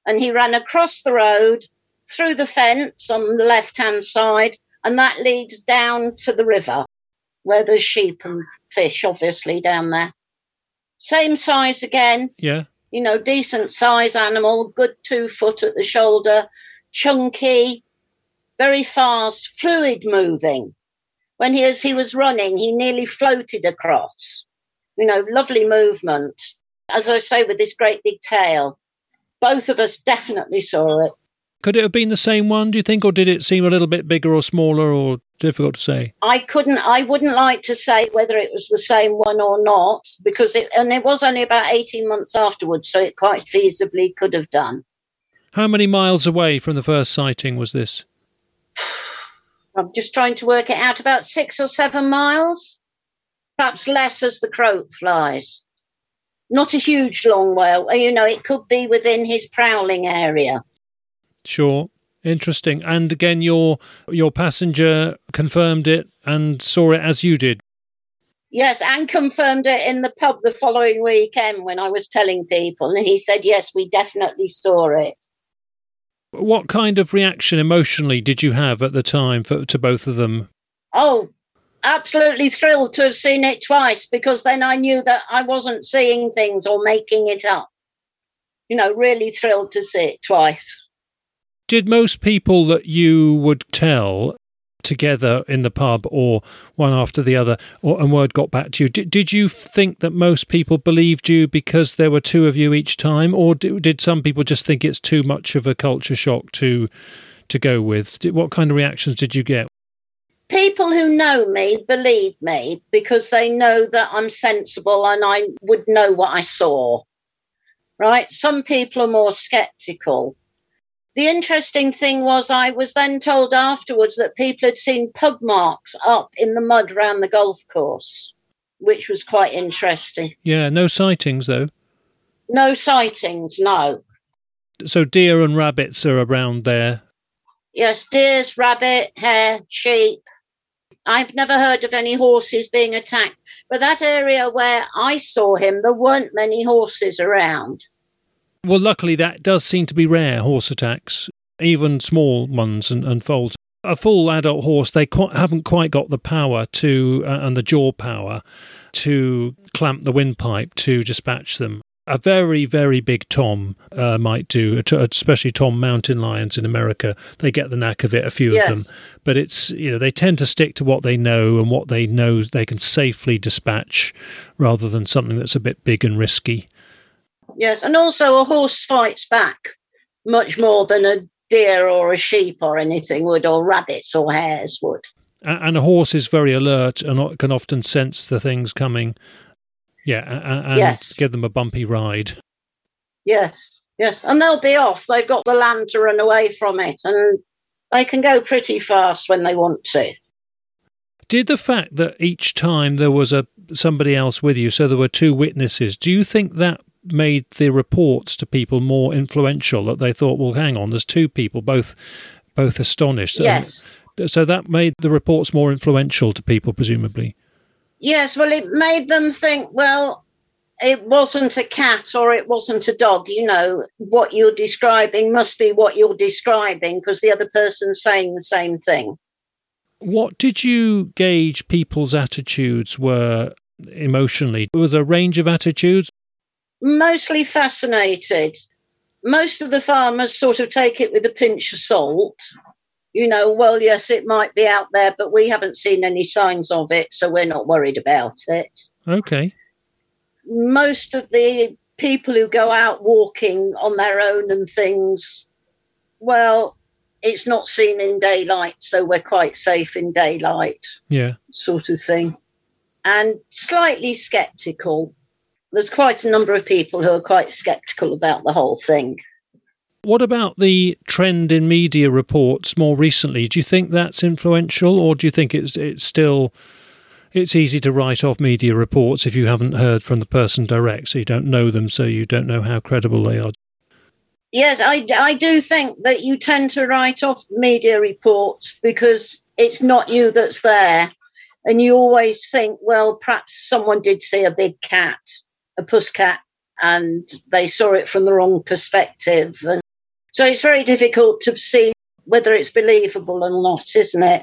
E: And he ran across the road through the fence on the left hand side. And that leads down to the river where there's sheep and fish, obviously, down there. Same size again.
C: Yeah
E: you know, decent size animal, good two foot at the shoulder, chunky, very fast, fluid moving. When he as he was running, he nearly floated across. You know, lovely movement. As I say, with this great big tail. Both of us definitely saw it.
C: Could it have been the same one, do you think, or did it seem a little bit bigger or smaller or difficult to say?
E: I couldn't I wouldn't like to say whether it was the same one or not, because it and it was only about eighteen months afterwards, so it quite feasibly could have done.
C: How many miles away from the first sighting was this?
E: I'm just trying to work it out about six or seven miles. Perhaps less as the crow flies. Not a huge long way. You know, it could be within his prowling area.
C: Sure. Interesting. And again, your your passenger confirmed it and saw it as you did.
E: Yes, and confirmed it in the pub the following weekend when I was telling people, and he said, "Yes, we definitely saw it."
C: What kind of reaction emotionally did you have at the time for, to both of them?
E: Oh, absolutely thrilled to have seen it twice because then I knew that I wasn't seeing things or making it up. You know, really thrilled to see it twice.
C: Did most people that you would tell together in the pub or one after the other or, and word got back to you did, did you think that most people believed you because there were two of you each time? Or did, did some people just think it's too much of a culture shock to to go with? Did, what kind of reactions did you get?
E: People who know me believe me because they know that I'm sensible and I would know what I saw. Right? Some people are more skeptical the interesting thing was, I was then told afterwards that people had seen pug marks up in the mud around the golf course, which was quite interesting.
C: Yeah, no sightings though.
E: No sightings, no.
C: So deer and rabbits are around there.
E: Yes, deers, rabbit, hare, sheep. I've never heard of any horses being attacked, but that area where I saw him, there weren't many horses around.
C: Well, luckily, that does seem to be rare horse attacks, even small ones and, and foals. A full adult horse, they qu- haven't quite got the power to, uh, and the jaw power to clamp the windpipe to dispatch them. A very, very big Tom uh, might do, especially Tom mountain lions in America. They get the knack of it, a few yes. of them. But it's, you know, they tend to stick to what they know and what they know they can safely dispatch rather than something that's a bit big and risky.
E: Yes, and also a horse fights back much more than a deer or a sheep or anything would, or rabbits or hares would.
C: And a horse is very alert and can often sense the things coming. Yeah, and, and yes. give them a bumpy ride.
E: Yes, yes. And they'll be off. They've got the land to run away from it, and they can go pretty fast when they want to.
C: Did the fact that each time there was a somebody else with you, so there were two witnesses, do you think that made the reports to people more influential? That they thought, well, hang on, there's two people, both both astonished.
E: Yes.
C: So that made the reports more influential to people, presumably.
E: Yes, well, it made them think, well, it wasn't a cat or it wasn't a dog. You know, what you're describing must be what you're describing because the other person's saying the same thing.
C: What did you gauge people's attitudes were emotionally? Was there a range of attitudes?
E: Mostly fascinated. Most of the farmers sort of take it with a pinch of salt. You know, well, yes, it might be out there, but we haven't seen any signs of it, so we're not worried about it.
C: Okay.
E: Most of the people who go out walking on their own and things, well, it's not seen in daylight, so we're quite safe in daylight.
C: Yeah.
E: Sort of thing. And slightly skeptical. There's quite a number of people who are quite skeptical about the whole thing.
C: What about the trend in media reports more recently? Do you think that's influential, or do you think it's it's still it's easy to write off media reports if you haven't heard from the person direct, so you don't know them, so you don't know how credible they are?
E: Yes, I, I do think that you tend to write off media reports because it's not you that's there. And you always think, well, perhaps someone did see a big cat, a puss cat, and they saw it from the wrong perspective. And so it's very difficult to see whether it's believable or not, isn't it?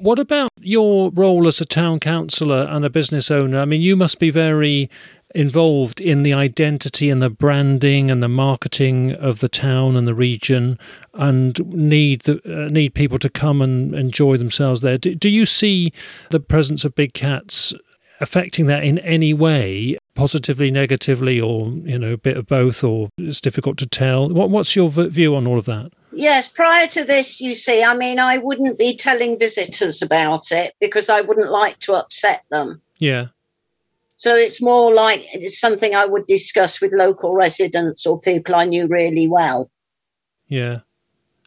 C: What about your role as a town councillor and a business owner? I mean, you must be very involved in the identity and the branding and the marketing of the town and the region and need the, uh, need people to come and enjoy themselves there do, do you see the presence of big cats affecting that in any way positively negatively or you know a bit of both or it's difficult to tell what, what's your view on all of that
E: Yes, prior to this, you see, I mean, I wouldn't be telling visitors about it because I wouldn't like to upset them.
C: yeah
E: So it's more like it's something I would discuss with local residents or people I knew really well.
C: Yeah.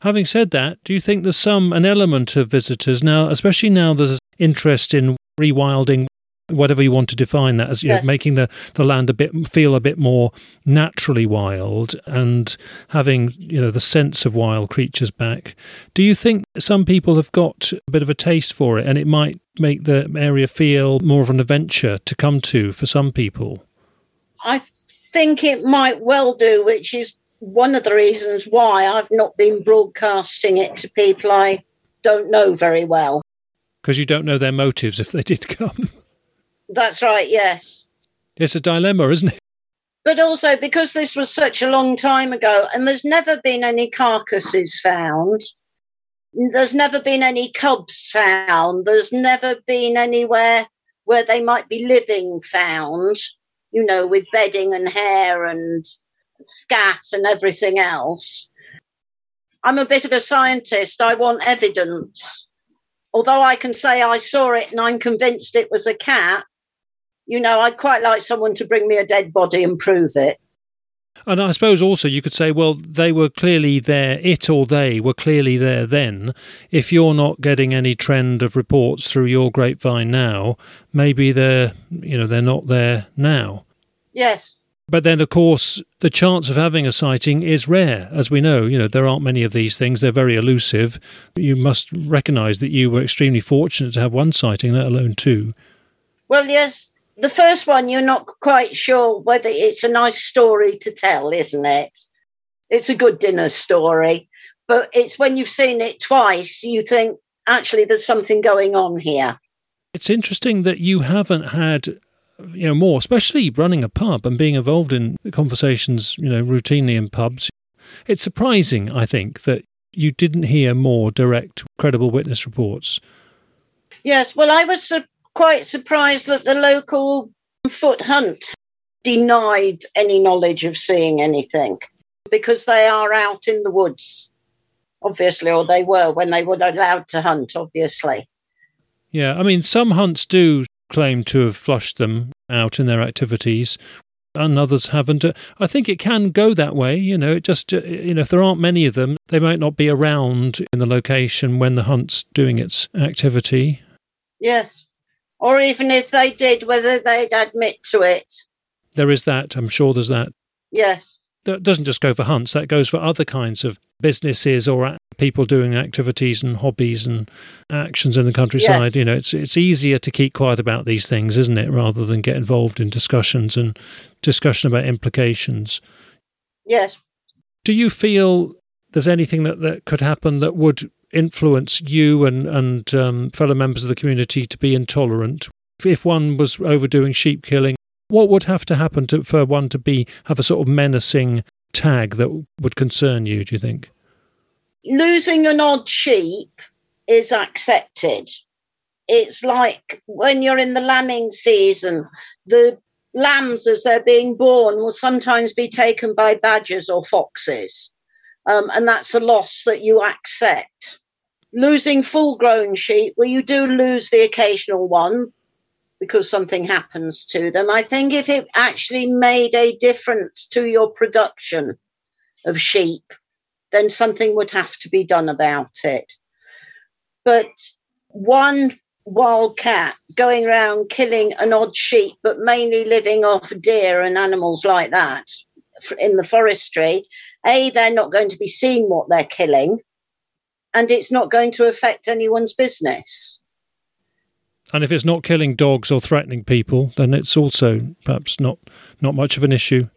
C: Having said that, do you think there's some an element of visitors now, especially now there's interest in rewilding, whatever you want to define that as, you
E: Yes.
C: know, making the, the land a bit feel a bit more naturally wild and having you know the sense of wild creatures back. Do you think some people have got a bit of a taste for it, and it might make the area feel more of an adventure to come to for some people?
E: I think it might well do, which is one of the reasons why I've not been broadcasting it to people I don't know very well.
C: Because you don't know their motives if they did come.
E: That's right, yes.
C: It's a dilemma, isn't it?
E: But also because this was such a long time ago and there's never been any carcasses found. There's never been any cubs found. There's never been anywhere where they might be living found, you know, with bedding and hair and scat and everything else. I'm a bit of a scientist. I want evidence. Although I can say I saw it and I'm convinced it was a cat, you know, I'd quite like someone to bring me a dead body and prove it.
C: And I suppose also you could say, well, they were clearly there, it or they were clearly there then. If you're not getting any trend of reports through your grapevine now, maybe they're, you know, they're not there now.
E: Yes.
C: But then, of course, the chance of having a sighting is rare, as we know. You know, there aren't many of these things. They're very elusive. You must recognise that you were extremely fortunate to have one sighting, let alone two.
E: Well, yes. The first one, you're not quite sure whether it's a nice story to tell, isn't it? It's a good dinner story. But it's when you've seen it twice, you think, actually, there's something going on here.
C: It's interesting that you haven't had you know more especially running a pub and being involved in conversations you know routinely in pubs it's surprising i think that you didn't hear more direct credible witness reports
E: Yes. Well, I was quite surprised that the local foot hunt denied any knowledge of seeing anything because they are out in the woods, obviously, or they were when they were allowed to hunt, obviously.
C: yeah i mean some hunts do claim to have flushed them out in their activities and others haven't. I think it can go that way. You know, it just you know if there aren't many of them, they might not be around in the location when the hunt's doing its activity.
E: Yes, or even if they did, whether they'd admit to it.
C: There is that. I'm sure there's that.
E: Yes.
C: That doesn't just go for hunts. That goes for other kinds of businesses or people doing activities and hobbies and actions in the countryside. Yes. You know, it's it's easier to keep quiet about these things, isn't it, rather than get involved in discussions and discussion about implications.
E: Yes.
C: Do you feel there's anything that, that could happen that would influence you and and um, fellow members of the community to be intolerant? If one was overdoing sheep killing, what would have to happen to, for one to be have a sort of menacing tag that would concern you? Do you think?
E: Losing an odd sheep is accepted. It's like when you're in the lambing season, the lambs as they're being born will sometimes be taken by badgers or foxes. Um, and that's a loss that you accept. Losing full grown sheep, well, you do lose the occasional one because something happens to them. I think if it actually made a difference to your production of sheep, then something would have to be done about it. But one wildcat going around killing an odd sheep, but mainly living off deer and animals like that in the forestry, A, they're not going to be seeing what they're killing, and it's not going to affect anyone's business.
C: And if it's not killing dogs or threatening people, then it's also perhaps not not much of an issue.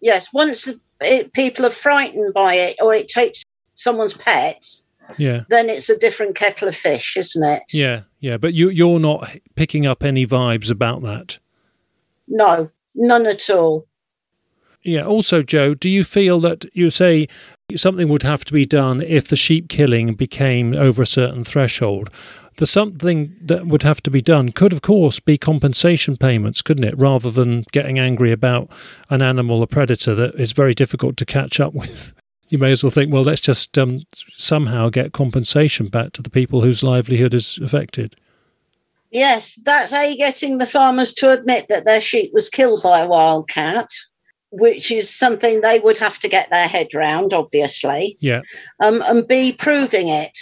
E: Yes, once it, people are frightened by it, or it takes someone's pet,
C: yeah,
E: then it's a different kettle of fish, isn't it?
C: Yeah, yeah. But you you're not picking up any vibes about that.
E: No, none at all.
C: Yeah. Also, Joe, do you feel that you say something would have to be done if the sheep killing became over a certain threshold? the something that would have to be done could, of course, be compensation payments, couldn't it? Rather than getting angry about an animal, a predator that is very difficult to catch up with. You may as well think, well, let's just um, somehow get compensation back to the people whose livelihood is affected.
E: Yes, that's A, getting the farmers to admit that their sheep was killed by a wildcat, which is something they would have to get their head round, obviously.
C: Yeah.
E: Um, and B, proving it.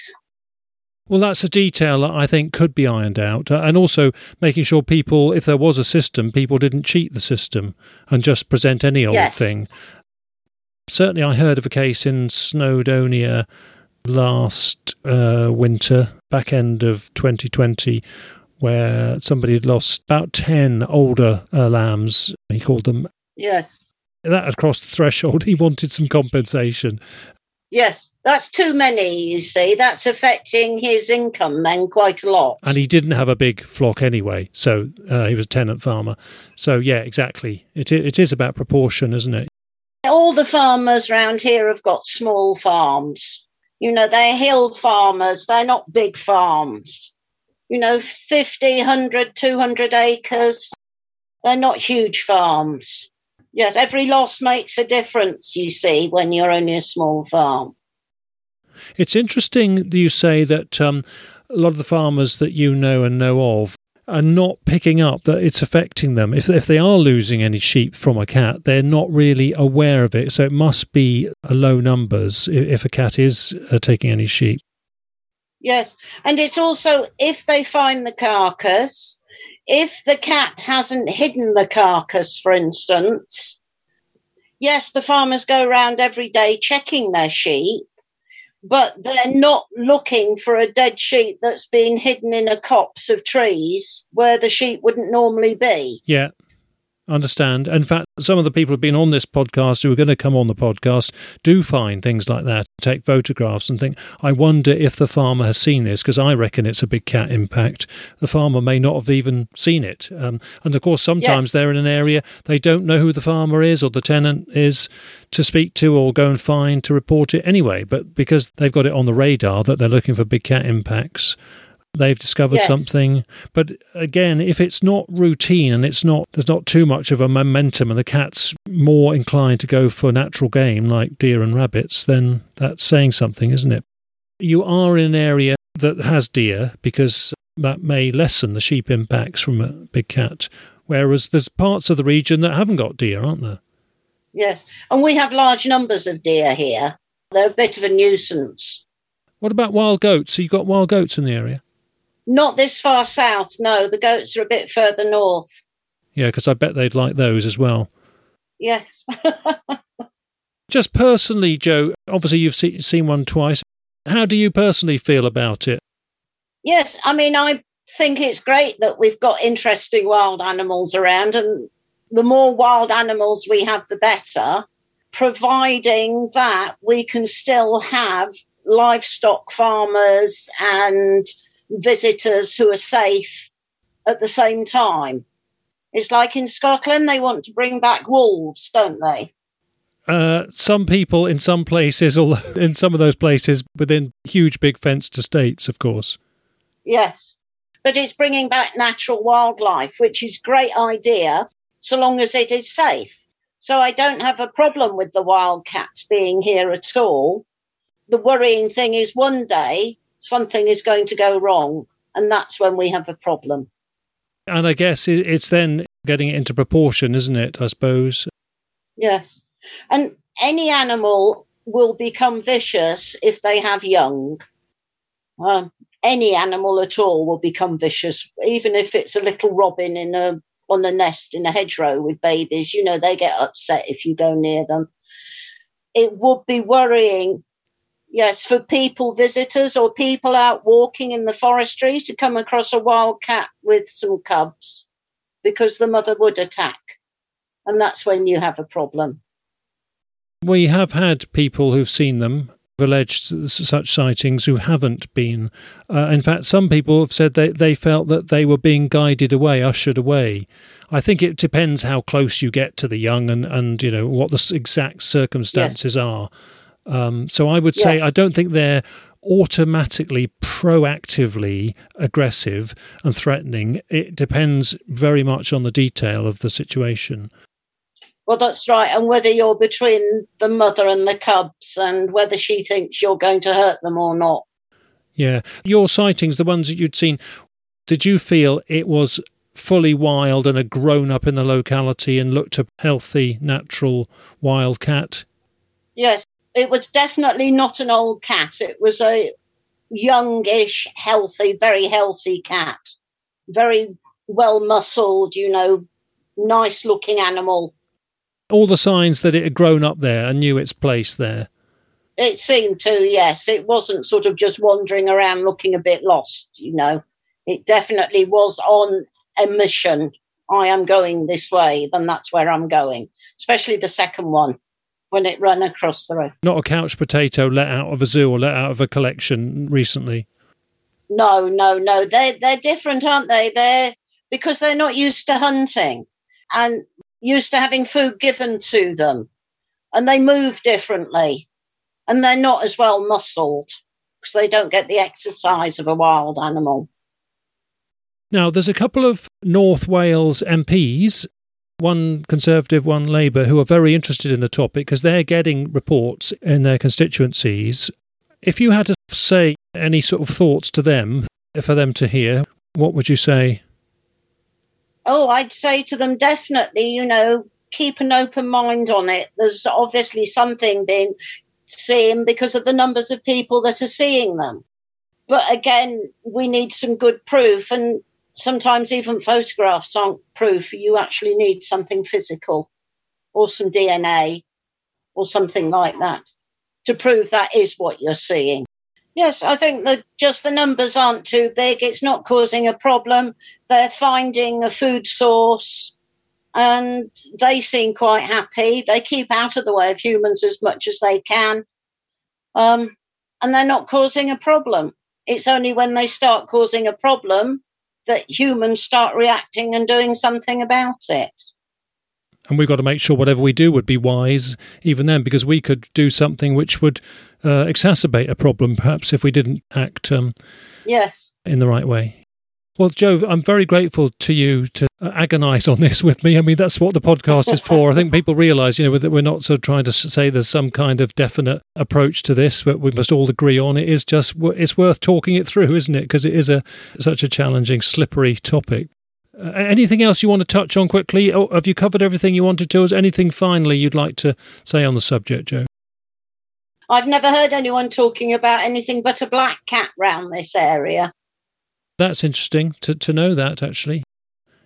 C: Well, that's a detail that I think could be ironed out. Uh, and also making sure people, if there was a system, people didn't cheat the system and just present any old yes. thing. Certainly, I heard of a case in Snowdonia last uh, winter, back end of 2020, where somebody had lost about 10 older uh, lambs. He called them.
E: Yes.
C: That had crossed the threshold. He wanted some compensation.
E: Yes, that's too many, you see. That's affecting his income then quite a lot.
C: And he didn't have a big flock anyway, so uh, he was a tenant farmer. So, yeah, exactly. It, it is about proportion, isn't it?
E: All the farmers around here have got small farms. You know, they're hill farmers, they're not big farms. You know, 50, 100, 200 acres. They're not huge farms. Yes, every loss makes a difference, you see, when you're only a small farm.
C: It's interesting that you say that um, a lot of the farmers that you know and know of are not picking up that it's affecting them. If, if they are losing any sheep from a cat, they're not really aware of it. So it must be low numbers if a cat is uh, taking any sheep.
E: Yes. And it's also if they find the carcass, if the cat hasn't hidden the carcass, for instance, yes, the farmers go around every day checking their sheep, but they're not looking for a dead sheep that's been hidden in a copse of trees where the sheep wouldn't normally be.
C: Yeah understand. In fact, some of the people who've been on this podcast who are going to come on the podcast do find things like that, take photographs and think, I wonder if the farmer has seen this, because I reckon it's a big cat impact. The farmer may not have even seen it. Um, and of course, sometimes yes. they're in an area they don't know who the farmer is or the tenant is to speak to or go and find to report it anyway. But because they've got it on the radar that they're looking for big cat impacts, they've discovered yes. something. But again, if it's not routine and it's not there's not too much of a momentum and the cat's more inclined to go for natural game like deer and rabbits, then that's saying something, isn't it? You are in an area that has deer because that may lessen the sheep impacts from a big cat. Whereas there's parts of the region that haven't got deer, aren't there?
E: Yes. And we have large numbers of deer here. They're a bit of a nuisance.
C: What about wild goats? So you got wild goats in the area?
E: Not this far south, no. The goats are a bit further north.
C: Yeah, because I bet they'd like those as well.
E: Yes.
C: Just personally, Joe, obviously you've see, seen one twice. How do you personally feel about it?
E: yes, I mean, I think it's great that we've got interesting wild animals around, and the more wild animals we have, the better, providing that we can still have livestock farmers and visitors who are safe at the same time. It's like in Scotland, they want to bring back wolves, don't they?
C: Uh, some people in some places, or in some of those places, within huge big fenced estates, of course.
E: Yes. But it's bringing back natural wildlife, which is great idea, so long as it is safe. So I don't have a problem with the wildcats being here at all. The worrying thing is one day something is going to go wrong, and that's when we have a problem.
C: And I guess it's then getting it into proportion, isn't it? I suppose.
E: Yes. And any animal will become vicious if they have young. Um, any animal at all will become vicious, even if it's a little robin in a on a nest in a hedgerow with babies. You know, they get upset if you go near them. It would be worrying, yes, for people, visitors, or people out walking in the forestry to come across a wild cat with some cubs because the mother would attack. And that's when you have a problem.
C: We have had people who've seen them, alleged such sightings, who haven't been. Uh, in fact, some people have said they, they felt that they were being guided away, ushered away. I think it depends how close you get to the young and, and you know what the exact circumstances are. Um, so I would say
E: Yes.
C: I don't think they're automatically proactively aggressive and threatening. It depends very much on the detail of the situation.
E: Well, that's right. And whether you're between the mother and the cubs and whether she thinks you're going to hurt them or not.
C: Yeah. Your sightings, the ones that you'd seen, did you feel it was fully wild and had grown up in the locality and looked a healthy, natural wild cat?
E: Yes, it was definitely not an old cat. It was a youngish, healthy, very healthy cat. Very well muscled, you know, nice looking animal.
C: All the signs that it had grown up there and knew its place there.
E: It seemed to, yes. It wasn't sort of just wandering around looking a bit lost, you know. It definitely was on a mission. I am going this way, then that's where I'm going. Especially the second one when it ran across the road.
C: Not a couch potato let out of a zoo or let out of a collection recently.
E: No, no, no. They're they're different, aren't they? They're because they're not used to hunting and used to having food given to them. And they move differently. And they're not as well muscled because they don't get the exercise of a wild animal.
C: Now, there's a couple of North Wales MPs, one Conservative, one Labour, who are very interested in the topic because they're getting reports in their constituencies. If you had to say any sort of thoughts to them for them to hear, what would you say?
E: Oh, I'd say to them definitely, you know, keep an open mind on it. There's obviously something being seen because of the numbers of people that are seeing them. But again, we need some good proof, and sometimes even photographs aren't proof. You actually need something physical or some DNA or something like that to prove that is what you're seeing. Yes, I think that just the numbers aren't too big. It's not causing a problem. They're finding a food source and they seem quite happy. They keep out of the way of humans as much as they can. Um, and they're not causing a problem. It's only when they start causing a problem that humans start reacting and doing something about it.
C: And we've got to make sure whatever we do would be wise, even then, because we could do something which would uh, exacerbate a problem, perhaps, if we didn't act um,
E: Yes.
C: in the right way. Well, Joe, I'm very grateful to you to uh, agonise on this with me. I mean, that's what the podcast is for. I think people realise, you know, that we're not sort of trying to say there's some kind of definite approach to this that we must all agree on. It is just, it's worth talking it through, isn't it? Because it is a such a challenging, slippery topic. Uh, anything else you want to touch on quickly? Oh, have you covered everything you wanted to? Is anything finally you'd like to say on the subject, Joe?
E: I've never heard anyone talking about anything but a black cat round this area.
C: That's interesting to, to know that, actually.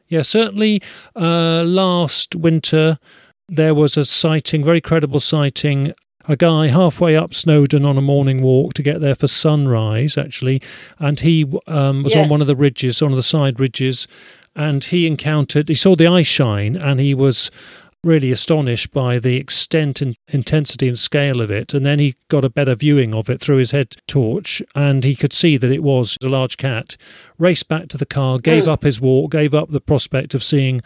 C: Yeah, certainly uh, last winter there was a sighting, very credible sighting. A guy halfway up Snowdon on a morning walk to get there for sunrise, actually, and he um, was yes. on one of the ridges, one of the side ridges, and he encountered, he saw the eye shine, and he was really astonished by the extent and intensity and scale of it. And then he got a better viewing of it through his head torch, and he could see that it was a large cat. Raced back to the car, gave mm. up his walk, gave up the prospect of seeing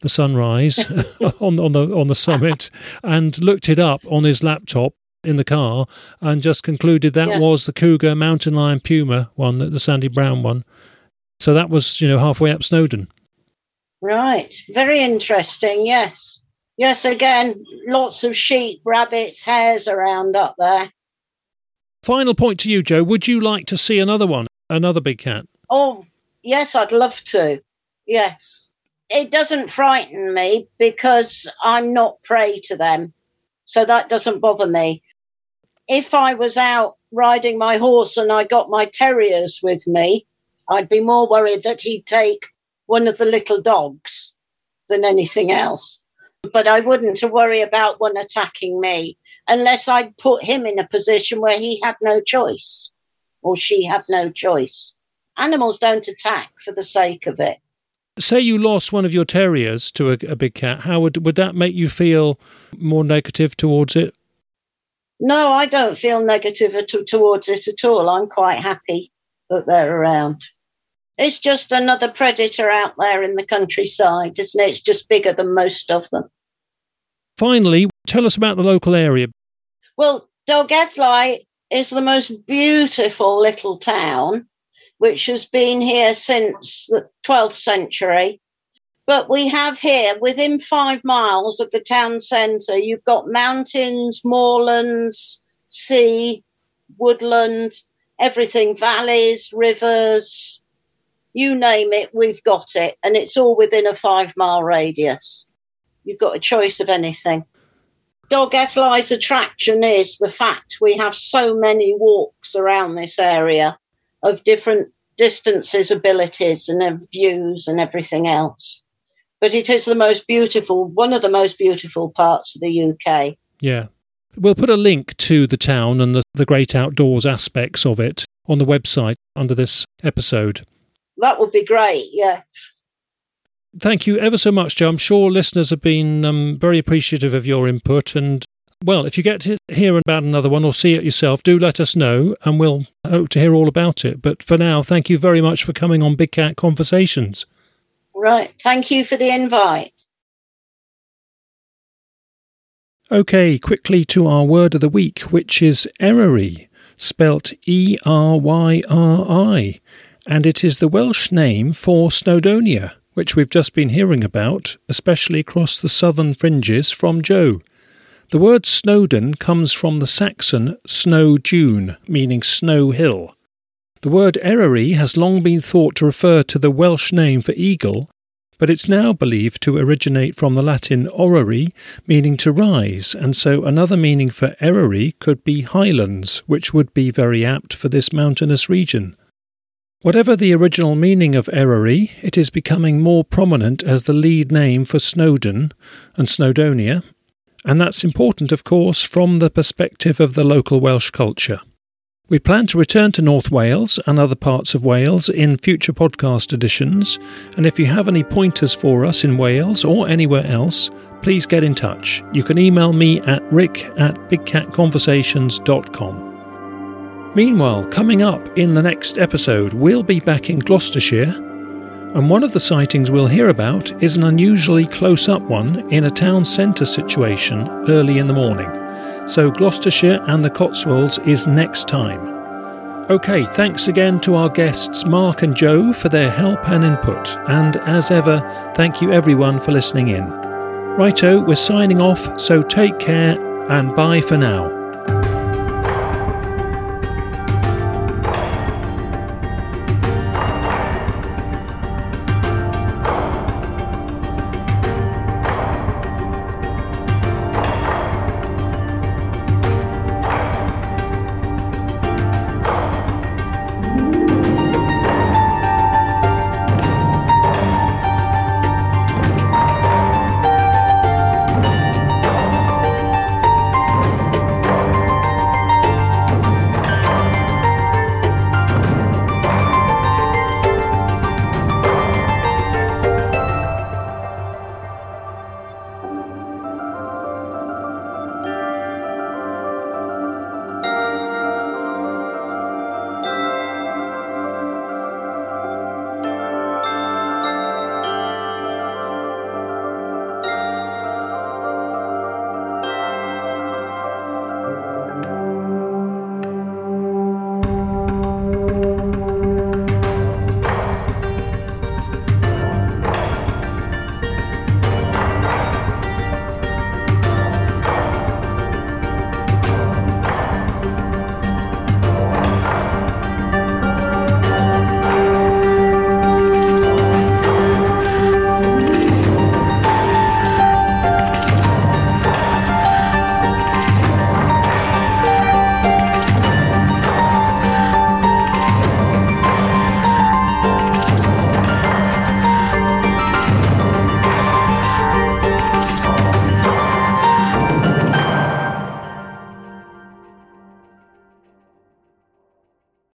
C: the sunrise on on the on the summit, and looked it up on his laptop in the car, and just concluded that yes. was the cougar, mountain lion, puma one, the sandy brown one. So that was you know halfway up Snowdon.
E: Right, very interesting. Yes. Yes, again, lots of sheep, rabbits, hares around up there.
C: Final point to you, Joe. Would you like to see another one, another big cat?
E: Oh, yes, I'd love to. Yes. It doesn't frighten me because I'm not prey to them. So that doesn't bother me. If I was out riding my horse and I got my terriers with me, I'd be more worried that he'd take one of the little dogs than anything else but I wouldn't to worry about one attacking me unless I'd put him in a position where he had no choice or she had no choice. Animals don't attack for the sake of it.
C: Say you lost one of your terriers to a, a big cat, how would would that make you feel more negative towards it?
E: No, I don't feel negative at, towards it at all. I'm quite happy that they're around. It's just another predator out there in the countryside, isn't it? It's just bigger than most of them.
C: Finally, tell us about the local area.
E: Well, Dolgellau is the most beautiful little town, which has been here since the 12th century. But we have here, within five miles of the town centre, you've got mountains, moorlands, sea, woodland, everything, valleys, rivers, you name it, we've got it. And it's all within a five mile radius you've got a choice of anything. Dog Dolgellau's attraction is the fact we have so many walks around this area of different distances, abilities, and views, and everything else. But it is the most beautiful, one of the most beautiful parts of the UK.
C: Yeah. We'll put a link to the town and the, the great outdoors aspects of it on the website under this episode.
E: That would be great, yes.
C: Thank you ever so much, Joe. I'm sure listeners have been um, very appreciative of your input. And, well, if you get to hear about another one or see it yourself, do let us know and we'll hope to hear all about it. But for now, thank you very much for coming on Big Cat Conversations.
E: Right. Thank you for the invite.
C: Okay, quickly to our word of the week, which is Eryri, spelt E R Y R I, and it is the Welsh name for Snowdonia which we've just been hearing about, especially across the southern fringes from Joe. The word Snowdon comes from the Saxon snow dune, meaning snow hill. The word Eryri has long been thought to refer to the Welsh name for eagle, but it's now believed to originate from the Latin oriri, meaning to rise, and so another meaning for Eryri could be highlands, which would be very apt for this mountainous region. Whatever the original meaning of Eryri, it is becoming more prominent as the lead name for Snowdon and Snowdonia, and that's important, of course, from the perspective of the local Welsh culture. We plan to return to North Wales and other parts of Wales in future podcast editions, and if you have any pointers for us in Wales or anywhere else, please get in touch. You can email me at rick at bigcatconversations.com. Meanwhile, coming up in the next episode, we'll be back in Gloucestershire, and one of the sightings we'll hear about is an unusually close up one in a town centre situation early in the morning. So, Gloucestershire and the Cotswolds is next time. Okay, thanks again to our guests Mark and Joe for their help and input, and as ever, thank you everyone for listening in. Righto, we're signing off, so take care and bye for now.